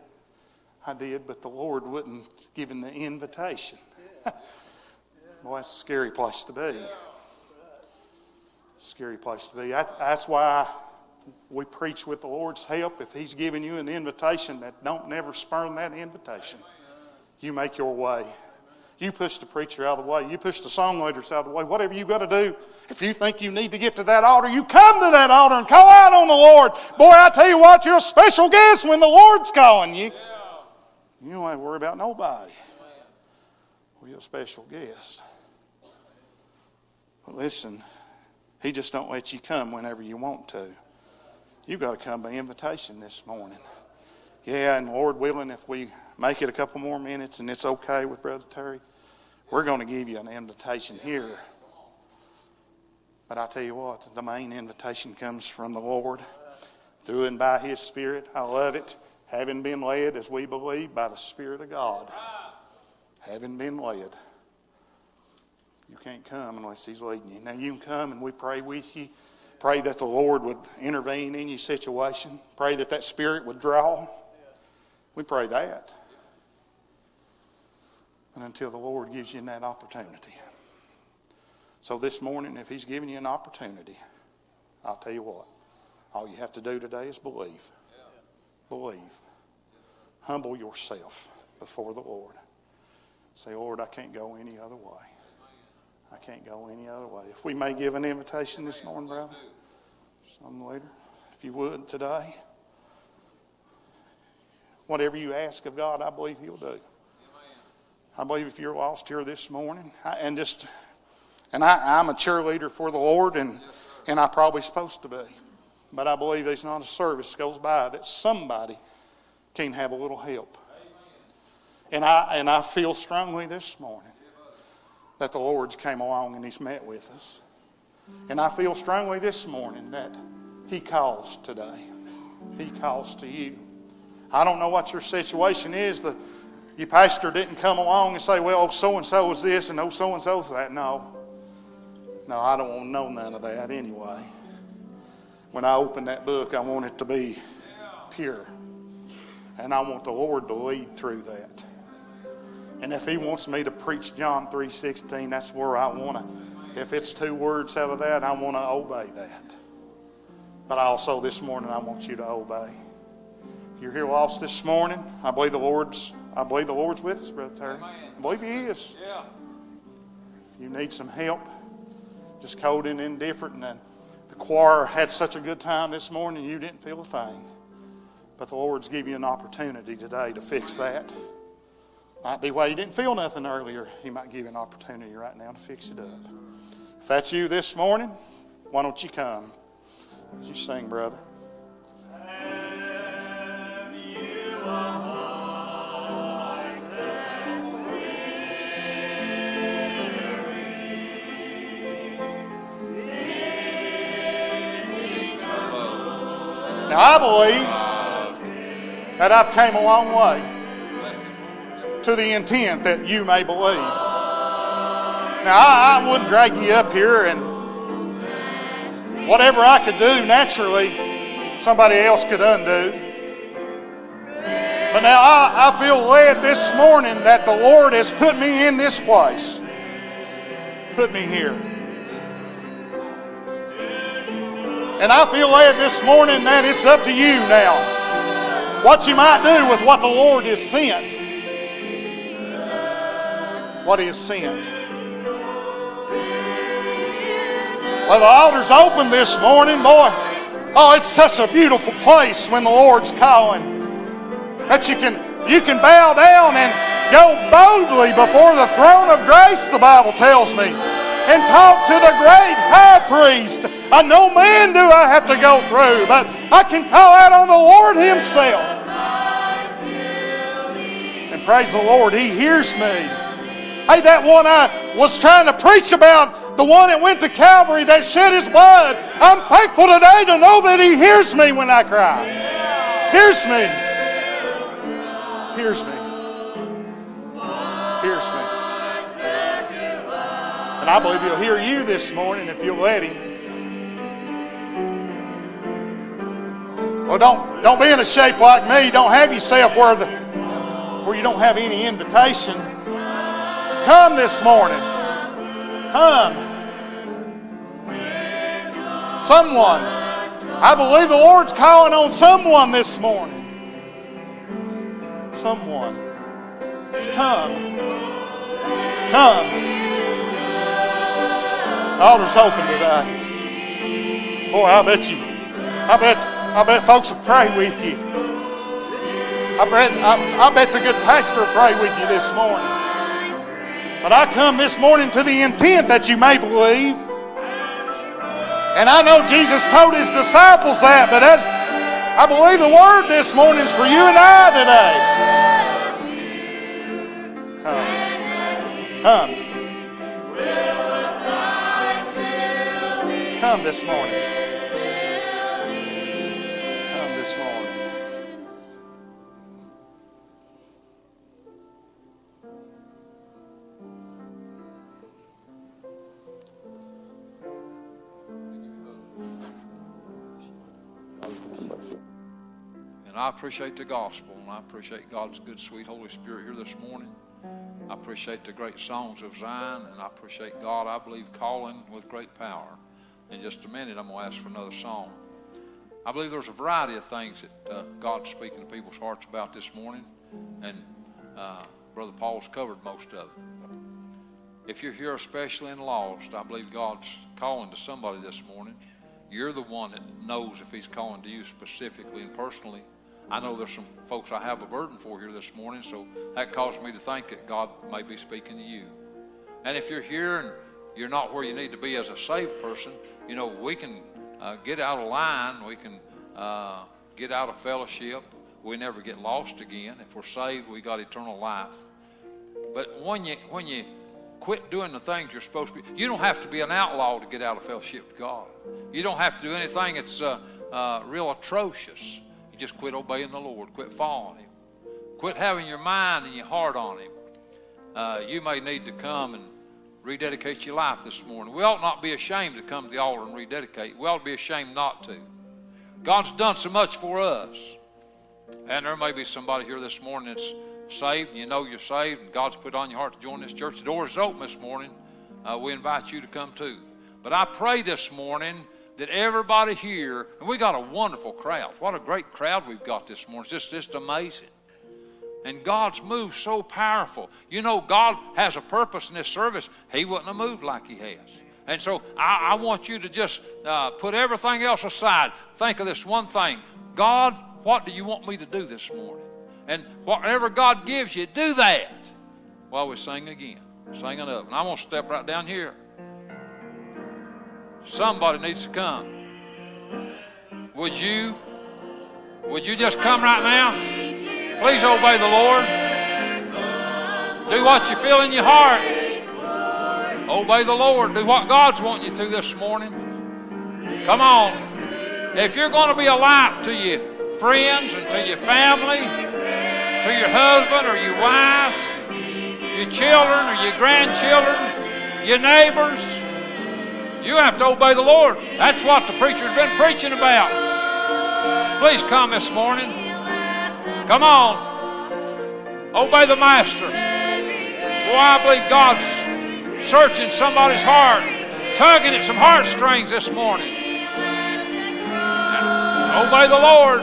F: I did, but the Lord wouldn't give him the invitation. well, that's a scary place to be. Scary place to be. That's why we preach with the Lord's help. If He's giving you an invitation, that don't never spurn that invitation. You make your way. You push the preacher out of the way. You push the song songwriters out of the way. Whatever you got to do, if you think you need to get to that altar, you come to that altar and call out on the Lord. Boy, I tell you what, you're a special guest when the Lord's calling you. You don't have to worry about nobody. You're a special guest. Listen, He just don't let you come whenever you want to. You've got to come by invitation this morning. Yeah, and Lord willing, if we make it a couple more minutes and it's okay with Brother Terry, we're going to give you an invitation here. But I tell you what, the main invitation comes from the Lord through and by His Spirit. I love it. Having been led, as we believe, by the Spirit of God. Having been led. You can't come unless He's leading you. Now, you can come and we pray with you. Pray that the Lord would intervene in your situation. Pray that that Spirit would draw. We pray that. And until the Lord gives you that opportunity. So this morning, if He's giving you an opportunity, I'll tell you what. All you have to do today is believe. Believe. Humble yourself before the Lord. Say, Lord, I can't go any other way. I can't go any other way. If we may give an invitation this morning, brother, some leader, if you would today. Whatever you ask of God, I believe He'll do. I believe if you're lost here this morning, I, and just, and I, I'm a cheerleader for the Lord, and and I'm probably supposed to be, but I believe there's not a service goes by that somebody can have a little help. And I and I feel strongly this morning that the Lord's came along and He's met with us, and I feel strongly this morning that He calls today. He calls to you. I don't know what your situation is. The your pastor didn't come along and say, well, so and so is this and oh, so and so is that. No. No, I don't want to know none of that anyway. When I open that book, I want it to be pure. And I want the Lord to lead through that. And if He wants me to preach John 3.16, that's where I want to. If it's two words out of that, I want to obey that. But also this morning, I want you to obey. If you're here lost this morning, I believe the Lord's I believe the Lord's with us, Brother Terry. I believe He is.
A: Yeah.
F: If you need some help, just cold and indifferent, and the choir had such a good time this morning, you didn't feel a thing. But the Lord's give you an opportunity today to fix that. Might be why you didn't feel nothing earlier. He might give you an opportunity right now to fix it up. If that's you this morning, why don't you come? As you sing, brother. Now I believe that I've came a long way to the intent that you may believe. Now I, I wouldn't drag you up here and whatever I could do naturally, somebody else could undo. But now I, I feel led this morning that the Lord has put me in this place, put me here. And I feel led this morning that it's up to you now. What you might do with what the Lord has sent. What He has sent. Well, the altar's open this morning, boy. Oh, it's such a beautiful place when the Lord's calling. That you can you can bow down and go boldly before the throne of grace, the Bible tells me, and talk to the great high priest I no man do I have to go through, but I can call out on the Lord Himself. And praise the Lord, He hears me. Hey, that one I was trying to preach about, the one that went to Calvary that shed his blood. I'm thankful today to know that He hears me when I cry. Hears me. Hears me. Hears me. And I believe He'll hear you this morning if you'll let Him. Well, don't, don't be in a shape like me. Don't have yourself where, the, where you don't have any invitation. Come this morning. Come. Someone. I believe the Lord's calling on someone this morning. Someone. Come. Come. Altar's open today. Boy, I bet you. I bet. I bet folks will pray with you. I bet, I, I bet the good pastor will pray with you this morning. But I come this morning to the intent that you may believe. And I know Jesus told his disciples that, but as I believe the word this morning is for you and I today. Come. Come. Come this morning.
A: And I appreciate the gospel, and I appreciate God's good, sweet Holy Spirit here this morning. I appreciate the great songs of Zion, and I appreciate God, I believe, calling with great power. In just a minute, I'm going to ask for another song. I believe there's a variety of things that uh, God's speaking to people's hearts about this morning, and uh, Brother Paul's covered most of it. If you're here especially and lost, I believe God's calling to somebody this morning. You're the one that knows if He's calling to you specifically and personally. I know there's some folks I have a burden for here this morning, so that caused me to think that God may be speaking to you. And if you're here and you're not where you need to be as a saved person, you know, we can uh, get out of line, we can uh, get out of fellowship, we never get lost again. If we're saved, we got eternal life. But when you when you quit doing the things you're supposed to be, you don't have to be an outlaw to get out of fellowship with God. You don't have to do anything that's uh, uh, real atrocious. You just quit obeying the Lord, quit following Him, quit having your mind and your heart on Him. Uh, you may need to come and rededicate your life this morning. We ought not be ashamed to come to the altar and rededicate. We ought to be ashamed not to. God's done so much for us. And there may be somebody here this morning that's saved, and you know you're saved, and God's put on your heart to join this church. The door is open this morning. Uh, we invite you to come too. But I pray this morning that everybody here, and we got a wonderful crowd. What a great crowd we've got this morning. It's just, just amazing. And God's moved so powerful. You know, God has a purpose in this service. He wouldn't have moved like He has. And so I, I want you to just uh, put everything else aside. Think of this one thing God, what do you want me to do this morning? And whatever God gives you, do that. While we sing again, sing it up. And I'm going to step right down here. Somebody needs to come. Would you? Would you just come right now? Please obey the Lord. Do what you feel in your heart. Obey the Lord. Do what God's wanting you to this morning. Come on. If you're going to be a light to your friends and to your family, to your husband or your wife, your children or your grandchildren, your neighbors, you have to obey the Lord. That's what the preacher's been preaching about. Please come this morning. Come on. Obey the Master. Boy, I believe God's searching somebody's heart, tugging at some heartstrings this morning. Obey the Lord.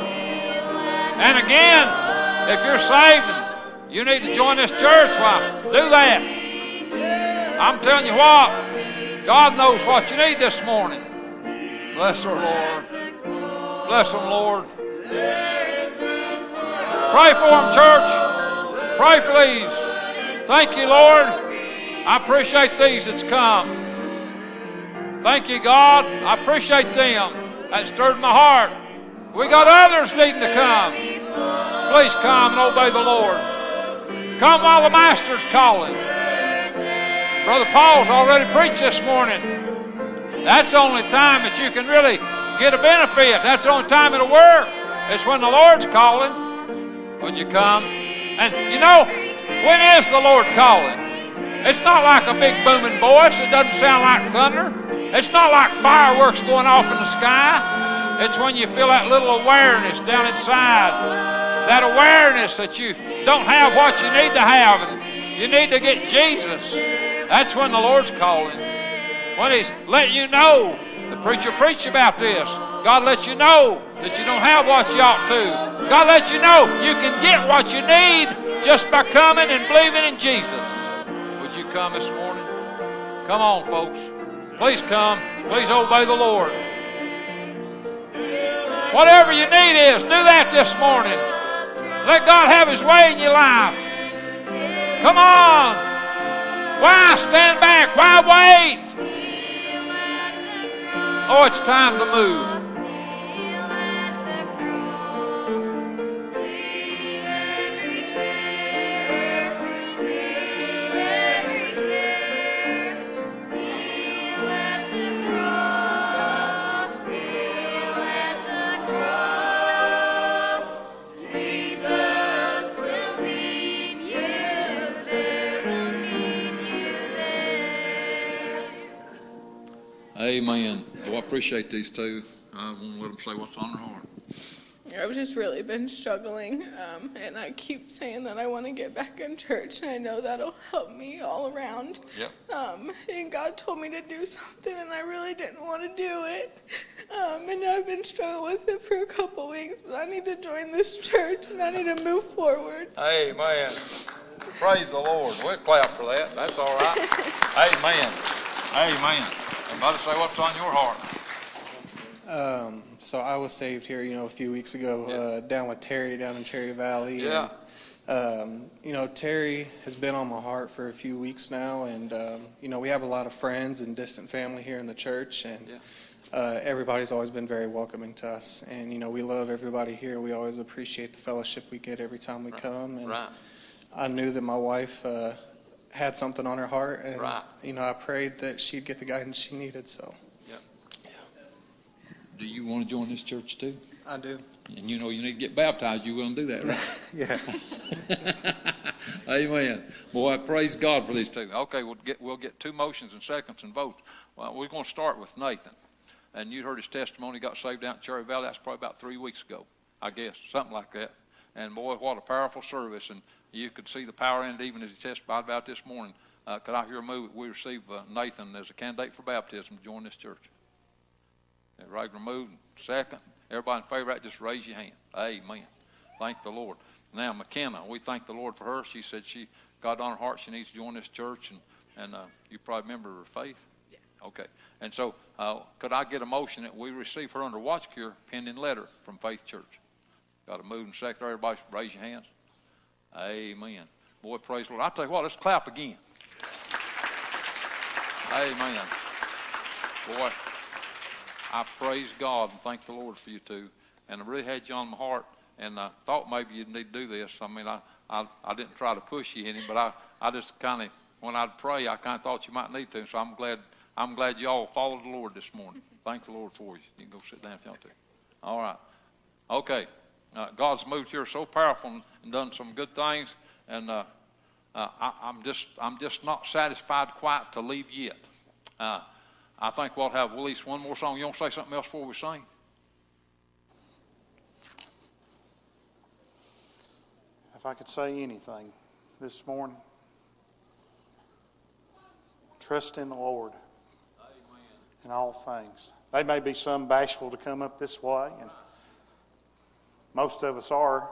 A: And again, if you're saved you need to join this church, why, do that. I'm telling you what, God knows what you need this morning. Bless our Lord. Bless them, Lord. Pray for them, church. Pray for these. Thank you, Lord. I appreciate these that's come. Thank you, God. I appreciate them. That stirred my heart. We got others needing to come. Please come and obey the Lord. Come while the Master's calling. Brother Paul's already preached this morning. That's the only time that you can really get a benefit. That's the only time it'll work. It's when the Lord's calling. Would you come? And you know, when is the Lord calling? It's not like a big booming voice. It doesn't sound like thunder. It's not like fireworks going off in the sky. It's when you feel that little awareness down inside. That awareness that you don't have what you need to have. You need to get Jesus. That's when the Lord's calling. When He's letting you know. The preacher preached about this. God lets you know that you don't have what you ought to. God lets you know you can get what you need just by coming and believing in Jesus. Would you come this morning? Come on, folks. Please come. Please obey the Lord. Whatever you need is, do that this morning. Let God have His way in your life. Come on. Why stand back? Why wait? Oh, it's time to move. Amen. Oh, I appreciate these two. I want to let them say what's on their heart.
G: I've just really been struggling, um, and I keep saying that I want to get back in church, and I know that'll help me all around.
A: Yep.
G: Um, and God told me to do something, and I really didn't want to do it. Um, and I've been struggling with it for a couple weeks, but I need to join this church, and I need to move forward.
A: Amen. Praise the Lord. We'll clap for that. That's all right. Amen. Amen. Somebody say what's on your heart.
H: Um, so I was saved here, you know, a few weeks ago,
A: Yeah.
H: uh, down with Terry down in Cherry Valley.
A: Yeah.
H: And, um, you know, Terry has been on my heart for a few weeks now, and um, you know, we have a lot of friends and distant family here in the church, and
A: Yeah.
H: uh, everybody's always been very welcoming to us. And you know, we love everybody here. We always appreciate the fellowship we get every time we come. And
A: Right.
H: I knew that my wife uh, had something on her heart, and
A: Right.
H: you know, I prayed that she'd get the guidance she needed. So yep. yeah.
A: Do you want to join this church too?
H: I do.
A: And you know you need to get baptized. You will do that, right?
H: Yeah.
A: Amen. Boy, praise God for these two. Okay, we'll get, we'll get two motions and seconds and votes. Well, we're going to start with Nathan. And you heard his testimony, got saved out in Cherry Valley. That's probably about three weeks ago, I guess, something like that. And boy, what a powerful service. And you could see the power in it even as he testified about this morning. Uh, could I hear a move? We receive uh, Nathan as a candidate for baptism to join this church. Regular move, second. Everybody in favor of that, just raise your hand. Amen. Thank the Lord. Now, McKenna, we thank the Lord for her. She said she got on her heart she needs to join this church, and, and uh, you probably remember her faith? Yeah. Okay. And so, uh, could I get a motion that we receive her under watch cure pending letter from Faith Church? Got a move and second. Everybody raise your hands. Amen. Boy, praise the Lord. I'll tell you what, let's clap again. Amen. Boy, I praise God and thank the Lord for you two. And I really had you on my heart and I thought maybe you'd need to do this. I mean, I, I, I didn't try to push you any, but I, I just kind of, when I'd pray, I kind of thought you might need to. So I'm glad, I'm glad you all followed the Lord this morning. Thank the Lord for you. You can go sit down if you want to. All right. Okay. Uh, God's moved here so powerful and, done some good things. And uh, uh, I, I'm just, I'm just not satisfied quite to leave yet. Uh, I think we'll have at least one more song. You want to say something else before we sing?
F: If I could say anything this morning, trust in the Lord in all things. They may be some bashful to come up this way, and most of us are.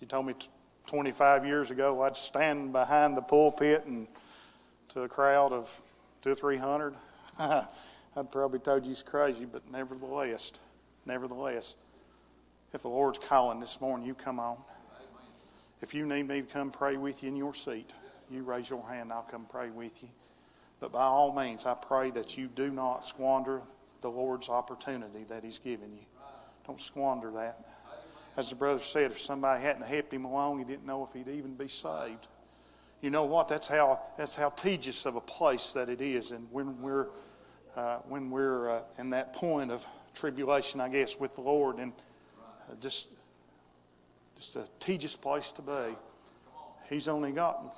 F: You told me t- 25 years ago I'd stand behind the pulpit and to a crowd of two or three hundred. I'd probably told you he's crazy, but nevertheless, nevertheless, if the Lord's calling this morning, you come on. If you need me to come pray with you in your seat, you raise your hand, I'll come pray with you. But by all means, I pray that you do not squander the Lord's opportunity that He's given you. Don't squander that. As the brother said, if somebody hadn't helped him along, he didn't know if he'd even be saved. You know what? That's how that's how tedious of a place that it is, and when we're uh, when we're uh, in that point of tribulation, I guess, with the Lord, and uh, just just a tedious place to be. He's only got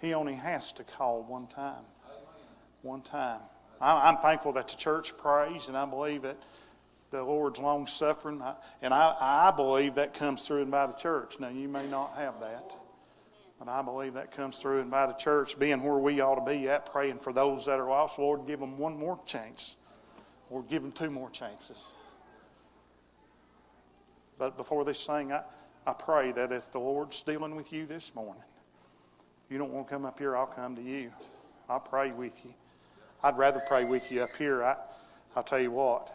F: he only has to call one time. One time. I- I'm thankful that the church prays, and I believe that the Lord's long suffering, and I, I believe that comes through and by the church. Now, you may not have that, but I believe that comes through and by the church being where we ought to be at, praying for those that are lost. Lord, give them one more chance, or give them two more chances. But before this thing, I, I pray that if the Lord's dealing with you this morning, you don't want to come up here, I'll come to you. I'll pray with you. I'd rather pray with you up here. I, I'll tell you what,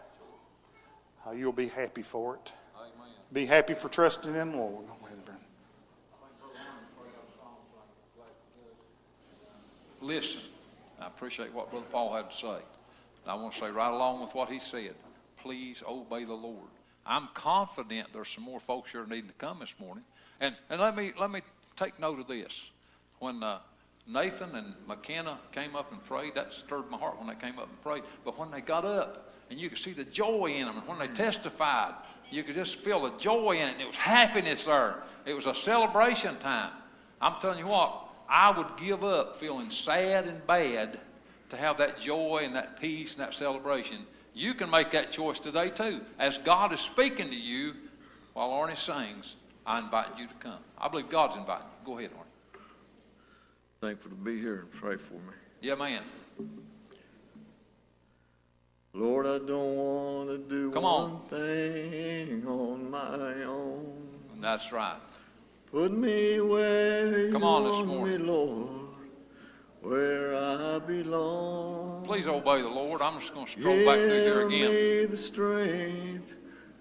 F: uh, you'll be happy for it. Be happy for trusting in the Lord.
A: Listen, I appreciate what Brother Paul had to say. And I want to say right along with what he said, please obey the Lord. I'm confident there's some more folks here needing to come this morning. And, and let, me, let me take note of this. When uh, Nathan and McKenna came up and prayed, that stirred my heart when they came up and prayed. But when they got up, and you could see the joy in them, and when they testified, you could just feel the joy in it, and it was happiness there. It was a celebration time. I'm telling you what, I would give up feeling sad and bad to have that joy and that peace and that celebration. You can make that choice today too. As God is speaking to you while Arnie sings, I invite you to come. I believe God's inviting you. Go ahead, Arnie.
I: Thankful to be here and pray for me.
A: Yeah, man.
I: Lord, I don't want to do
A: Come
I: one thing on my own.
A: That's right.
I: Put me where
A: Come
I: you
A: on this morning.
I: me, Lord, where I belong.
A: Please obey the Lord. I'm just going to scroll back through here again.
I: Give me the strength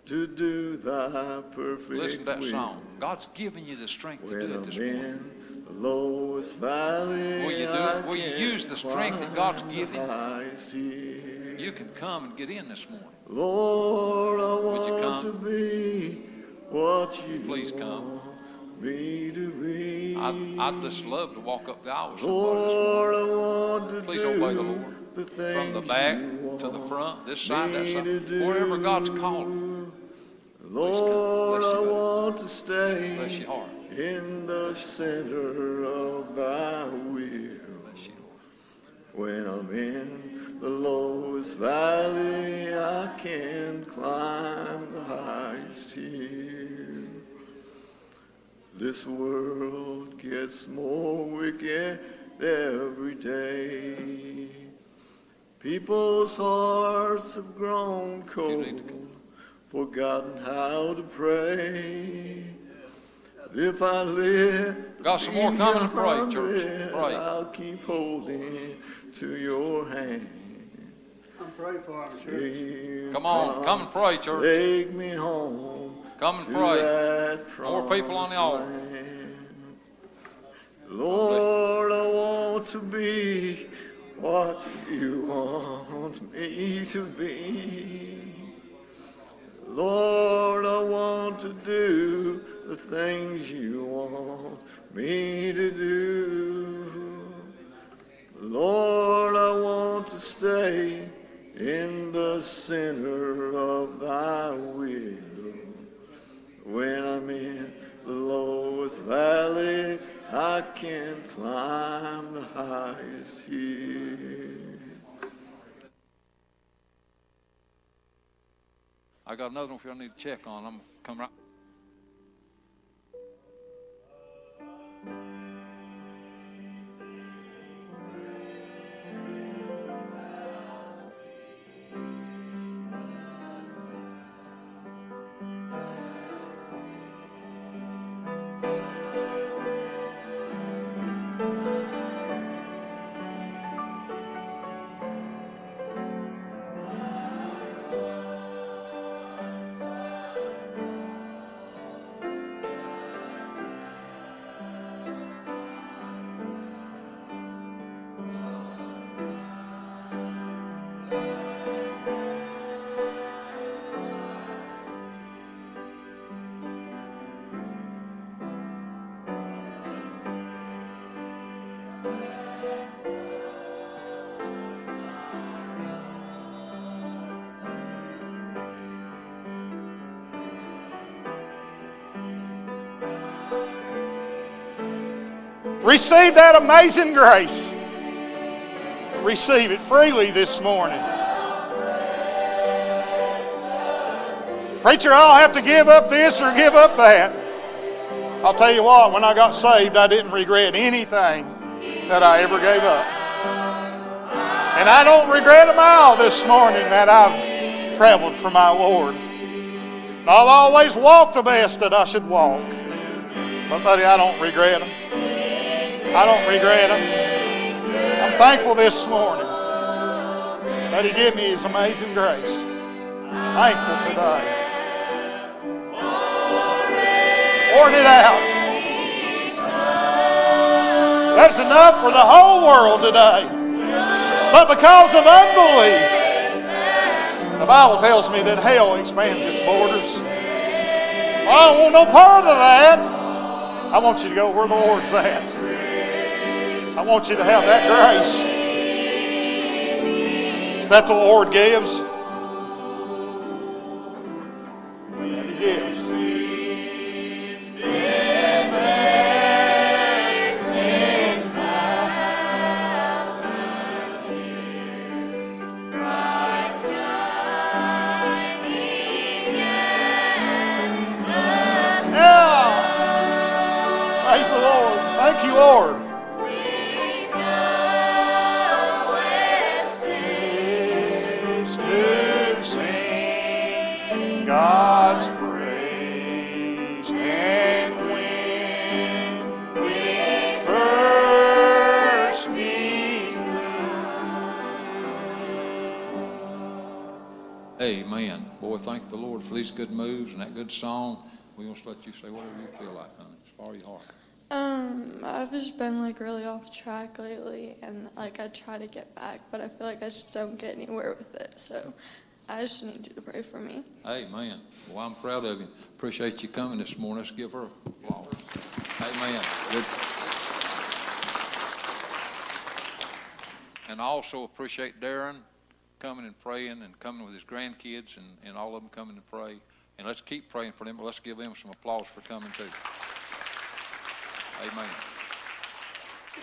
I: to do thy perfect
A: Listen to that
I: will.
A: song. God's giving you the strength to do it this morning.
I: the lowest valley,
A: Will you do it? Will you use the strength that God's given?
I: The highest hill.
A: You can come and get in this morning.
I: Lord, I
A: Would you
I: want
A: come?
I: to be what you
A: Please come.
I: me to be.
A: I'd, I'd just love to walk up the aisle with
I: Lord. I want to
A: Please obey the Lord.
I: the
A: From the back to the front, this side, that side, wherever God's called.
I: Lord, I want to stay
A: Bless your heart.
I: in the center of thy will.
A: Bless you, Lord.
I: When I'm in the lowest valley, I can climb the highest hill. This world gets more wicked every day. People's hearts have grown cold, forgotten how to pray. But If I live
A: Got some more coming to pray, church. Pray.
I: I'll keep holding to your hand.
C: I'm praying for him, church.
A: Come on, come and pray, church.
I: Take me home
A: Come and pray.
I: that
A: More people on the altar.
I: Lord, I want to be what you want me to be. Lord, I want to do the things you want me to do. Lord, I want to stay in the center of thy will. When I'm in the lowest valley, I can climb the highest hill.
A: I got another one if y'all need to check on. I'm come right.
F: Receive that amazing grace. Receive it freely this morning. Preacher, I'll have to give up this or give up that. I'll tell you what, when I got saved, I didn't regret anything that I ever gave up. And I don't regret a mile this morning that I've traveled for my Lord. I'll always walk the best that I should walk. But, buddy, I don't regret them. I don't regret them. I'm thankful this morning that He gave me His amazing grace. Thankful today. Poured it out. That's enough for the whole world today. But because of unbelief, the Bible tells me that hell expands its borders. I don't want no part of that. I want you to go where the Lord's at. Want you to have that grace that the Lord gives. Yeah. Praise the Lord. Thank you, Lord.
A: Lord for these good moves and that good song. We want to let you say whatever you feel like, honey. It's far your heart.
J: Um, I've just been like really off track lately, and like I try to get back, but I feel like I just don't get anywhere with it. So I just need you to pray for me.
A: Amen. Well, I'm proud of you. Appreciate you coming this morning. Let's give her applause. Amen. Good. And I also appreciate Darren coming and praying and coming with his grandkids and, and all of them coming to pray. And let's keep praying for them, but let's give them some applause for coming too. Amen.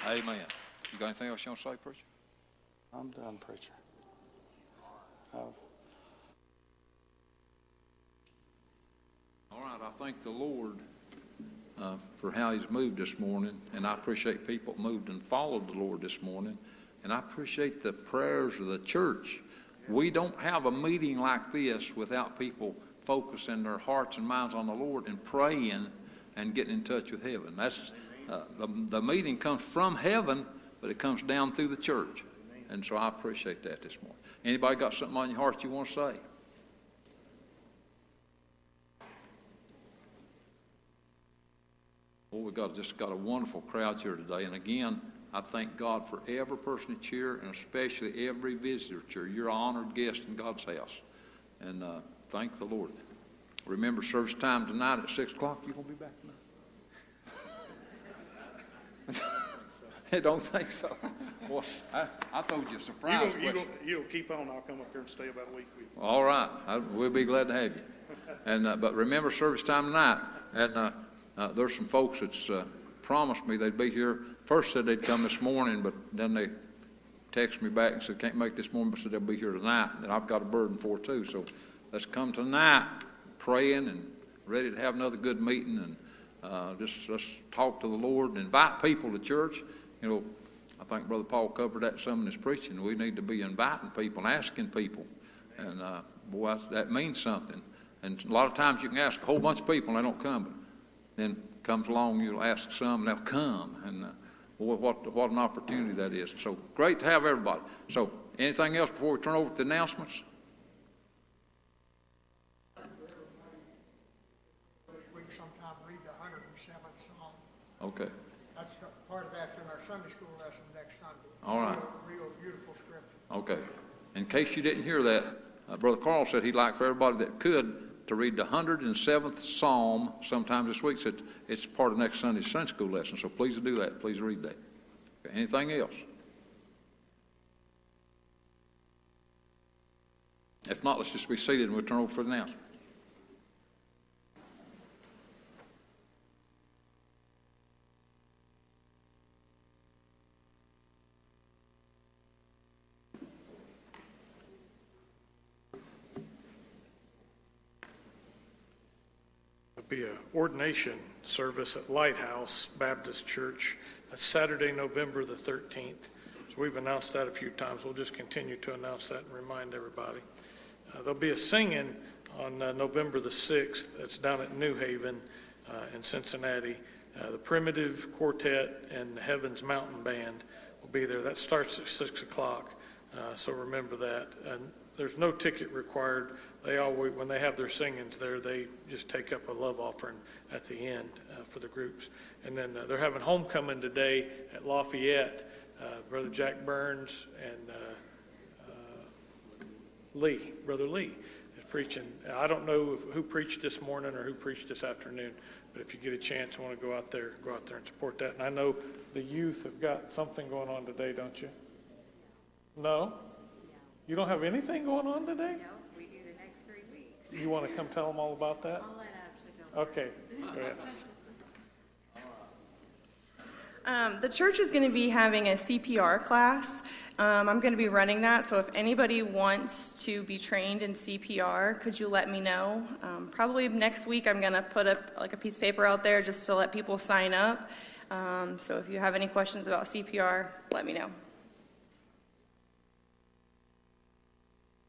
A: Amen. You got anything else you want to say, preacher?
K: I'm done, preacher. I've
A: All right, I thank the Lord uh, for how He's moved this morning, and I appreciate people moved and followed the Lord this morning, and I appreciate the prayers of the church. We don't have a meeting like this without people focusing their hearts and minds on the Lord and praying and getting in touch with heaven. That's uh, the, the meeting comes from heaven, but it comes down through the church, and so I appreciate that this morning. Anybody got something on your heart you want to say? Well, we've got, just got a wonderful crowd here today. And again, I thank God for every person that's here and especially every visitor that's here. You're an honored guest in God's house. And uh, thank the Lord. Remember service time tonight at 6 o'clock. You going to be back tonight? I don't think so. Well, I, I told you a
K: You
A: surprise
K: you gonna, you'll keep on, I'll come up here and stay about a week with you.
A: All right, I, we'll be glad to have you. And uh, but remember service time tonight. And uh, uh, there's some folks that's uh, promised me they'd be here. First said they'd come this morning, but then they texted me back and said can't make this morning, but said they'll be here tonight. And I've got a burden for too. So let's come tonight, praying and ready to have another good meeting and uh, just let's talk to the Lord and invite people to church. You know, I think Brother Paul covered that some in his preaching. We need to be inviting people and asking people. And uh, boy, that means something. And a lot of times you can ask a whole bunch of people and they don't come. But then comes along, you'll ask some and they'll come. And uh, boy, what, what an opportunity that is. So great to have everybody. So anything else before we turn over to the announcements?
D: This week sometime read the hundred and seventh Psalm.
A: Okay.
D: That's, part of that's in our Sunday school lesson next Sunday.
A: All right.
D: Real, real beautiful scripture.
A: Okay. In case you didn't hear that, uh, Brother Carl said he'd like for everybody that could to read the 107th Psalm sometime this week. Said it's part of next Sunday's Sunday school lesson, so please do that. Please read that. Okay, anything else? If not, let's just be seated and we'll turn over for the announcement.
K: Be a ordination service at Lighthouse Baptist Church. That's Saturday, November the 13th. So we've announced that a few times. We'll just continue to announce that and remind everybody. Uh, There'll be a singing on uh, November the 6th. That's down at New Haven uh, in Cincinnati. Uh, The Primitive Quartet and the Heavens Mountain Band will be there. That starts at 6 o'clock, uh, so remember that. And there's no ticket required. They always, when they have their singings there, they just take up a love offering at the end uh, for the groups. And then uh, they're having homecoming today at Lafayette. Uh, Brother Jack Burns and uh, uh, Lee, Brother Lee, is preaching. I don't know if, who preached this morning or who preached this afternoon, but if you get a chance, want to go out there, go out there and support that. And I know the youth have got something going on today, don't you? No? You don't have anything going on today?
L: No, we do the next three weeks.
K: You want to come tell them all about that?
L: I'll let Ashley go.
K: Okay. go ahead.
M: Um, the church is going to be having a CPR class. Um, I'm going to be running that, so if anybody wants to be trained in CPR, could you let me know? Um, probably next week, I'm going to put up like a piece of paper out there just to let people sign up. Um, so if you have any questions about CPR, let me know.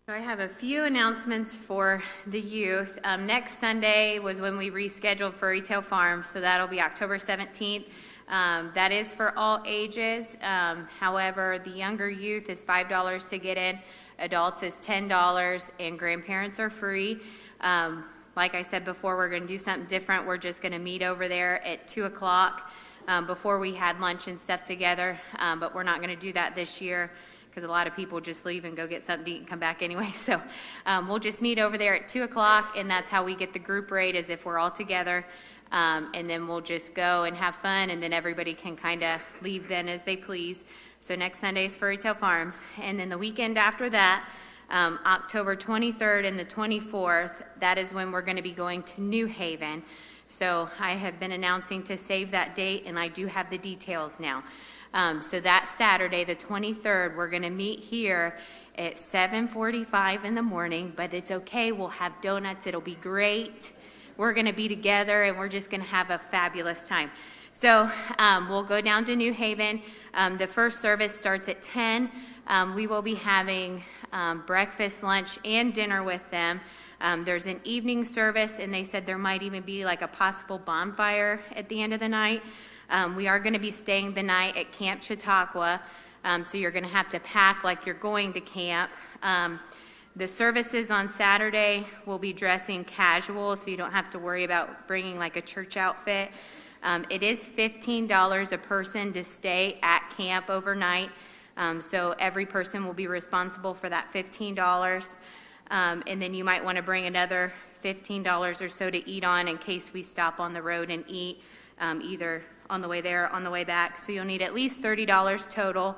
L: So I have a few announcements for the youth. Um, next Sunday was when we rescheduled for Retail Farm, so that'll be October 17th. Um, that is for all ages. Um, however, the younger youth is $5 to get in. Adults is $10, and grandparents are free. Um, Like I said before, we're going to do something different. We're just going to meet over there at 2 o'clock. Um, Before, we had lunch and stuff together, um, but we're not going to do that this year because a lot of people just leave and go get something to eat and come back anyway. So um, we'll just meet over there at 2 o'clock, and that's how we get the group rate, as if we're all together. Um, And then we'll just go and have fun, and then everybody can kind of leave then as they please. So next Sunday is Furry Tail Farms. And then the weekend after that, um, October 23rd and the 24th, that is when we're going to be going to New Haven. So I have been announcing to save that date, and I do have the details now. Um, so that Saturday, the 23rd, we're going to meet here at 7:45 in the morning. But it's okay. We'll have donuts. It'll be great. We're going to be together, and we're just going to have a fabulous time. So um, we'll go down to New Haven. Um, the first service starts at 10. Um, we will be having um, breakfast, lunch, and dinner with them. Um, there's an evening service, and they said there might even be like a possible bonfire at the end of the night. Um, we are going to be staying the night at Camp Chautauqua, um, so you're going to have to pack like you're going to camp. Um, the services on Saturday will be dressing casual, so you don't have to worry about bringing like a church outfit. Um, it is $15 a person to stay at camp overnight. Um, so every person will be responsible for that $15. Um, and then you might want to bring another $15 or so to eat on in case we stop on the road and eat, either on the way there on the way back. So you'll need at least $30 total.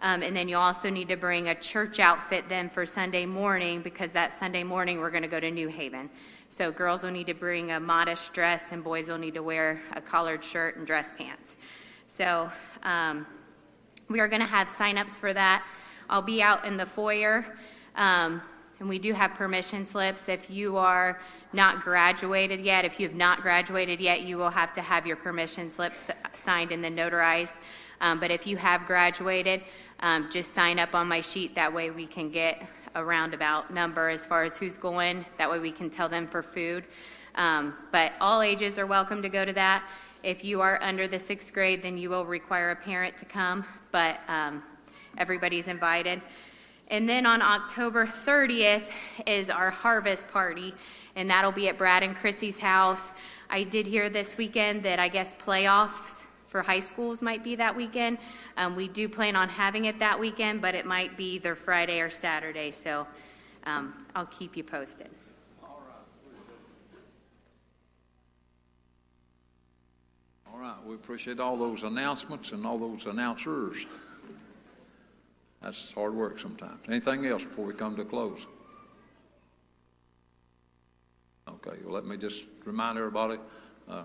L: Um, and then you also need to bring a church outfit then for Sunday morning because that Sunday morning we're going to go to New Haven. So girls will need to bring a modest dress and boys will need to wear a collared shirt and dress pants. So um, we are going to have sign-ups for that. I'll be out in the foyer. Um, and we do have permission slips. If you are not graduated yet, if you have not graduated yet, you will have to have your permission slips signed and then notarized. Um, but if you have graduated, um, just sign up on my sheet. That way we can get a roundabout number as far as who's going. That way we can tell them for food. Um, but all ages are welcome to go to that. If you are under the sixth grade, then you will require a parent to come, but um, everybody's invited. And then on October 30th is our harvest party, and that'll be at Brad and Chrissy's house. I did hear this weekend that I guess playoffs for high schools might be that weekend. Um, we do plan on having it that weekend, but it might be either Friday or Saturday, so um, I'll keep you posted.
A: All right, we appreciate all those announcements and all those announcers. That's hard work sometimes. Anything else before we come to a close? Okay, well, let me just remind everybody, uh,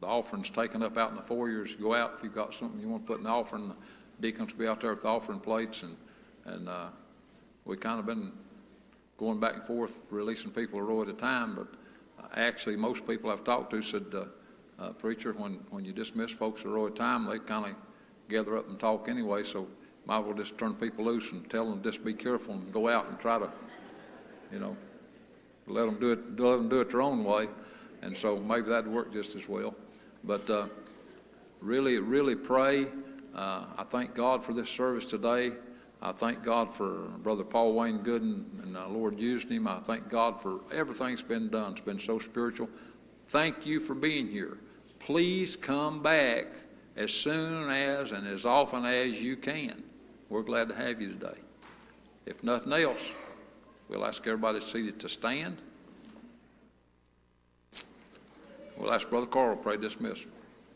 A: the offering's taken up out in the foyers. Go out if you've got something you want to put in the offering. The deacons will be out there with the offering plates, and, and uh, we kind of been going back and forth, releasing people a row at a time, but actually, most people I've talked to said, uh, uh, preacher, when, when you dismiss folks a row at a time, they kind of gather up and talk anyway, so might as well just turn people loose and tell them just be careful and go out and try to, you know, let them do it, let them do it their own way. And so maybe that'd work just as well. But uh, really, really pray. Uh, I thank God for this service today. I thank God for Brother Paul Wayne Goodin and the Lord used him. I thank God for everything that's been done. It's been so spiritual. Thank you for being here. Please come back as soon as and as often as you can. We're glad to have you today. If nothing else, we'll ask everybody seated to stand. We'll ask Brother Carl to pray dismissal.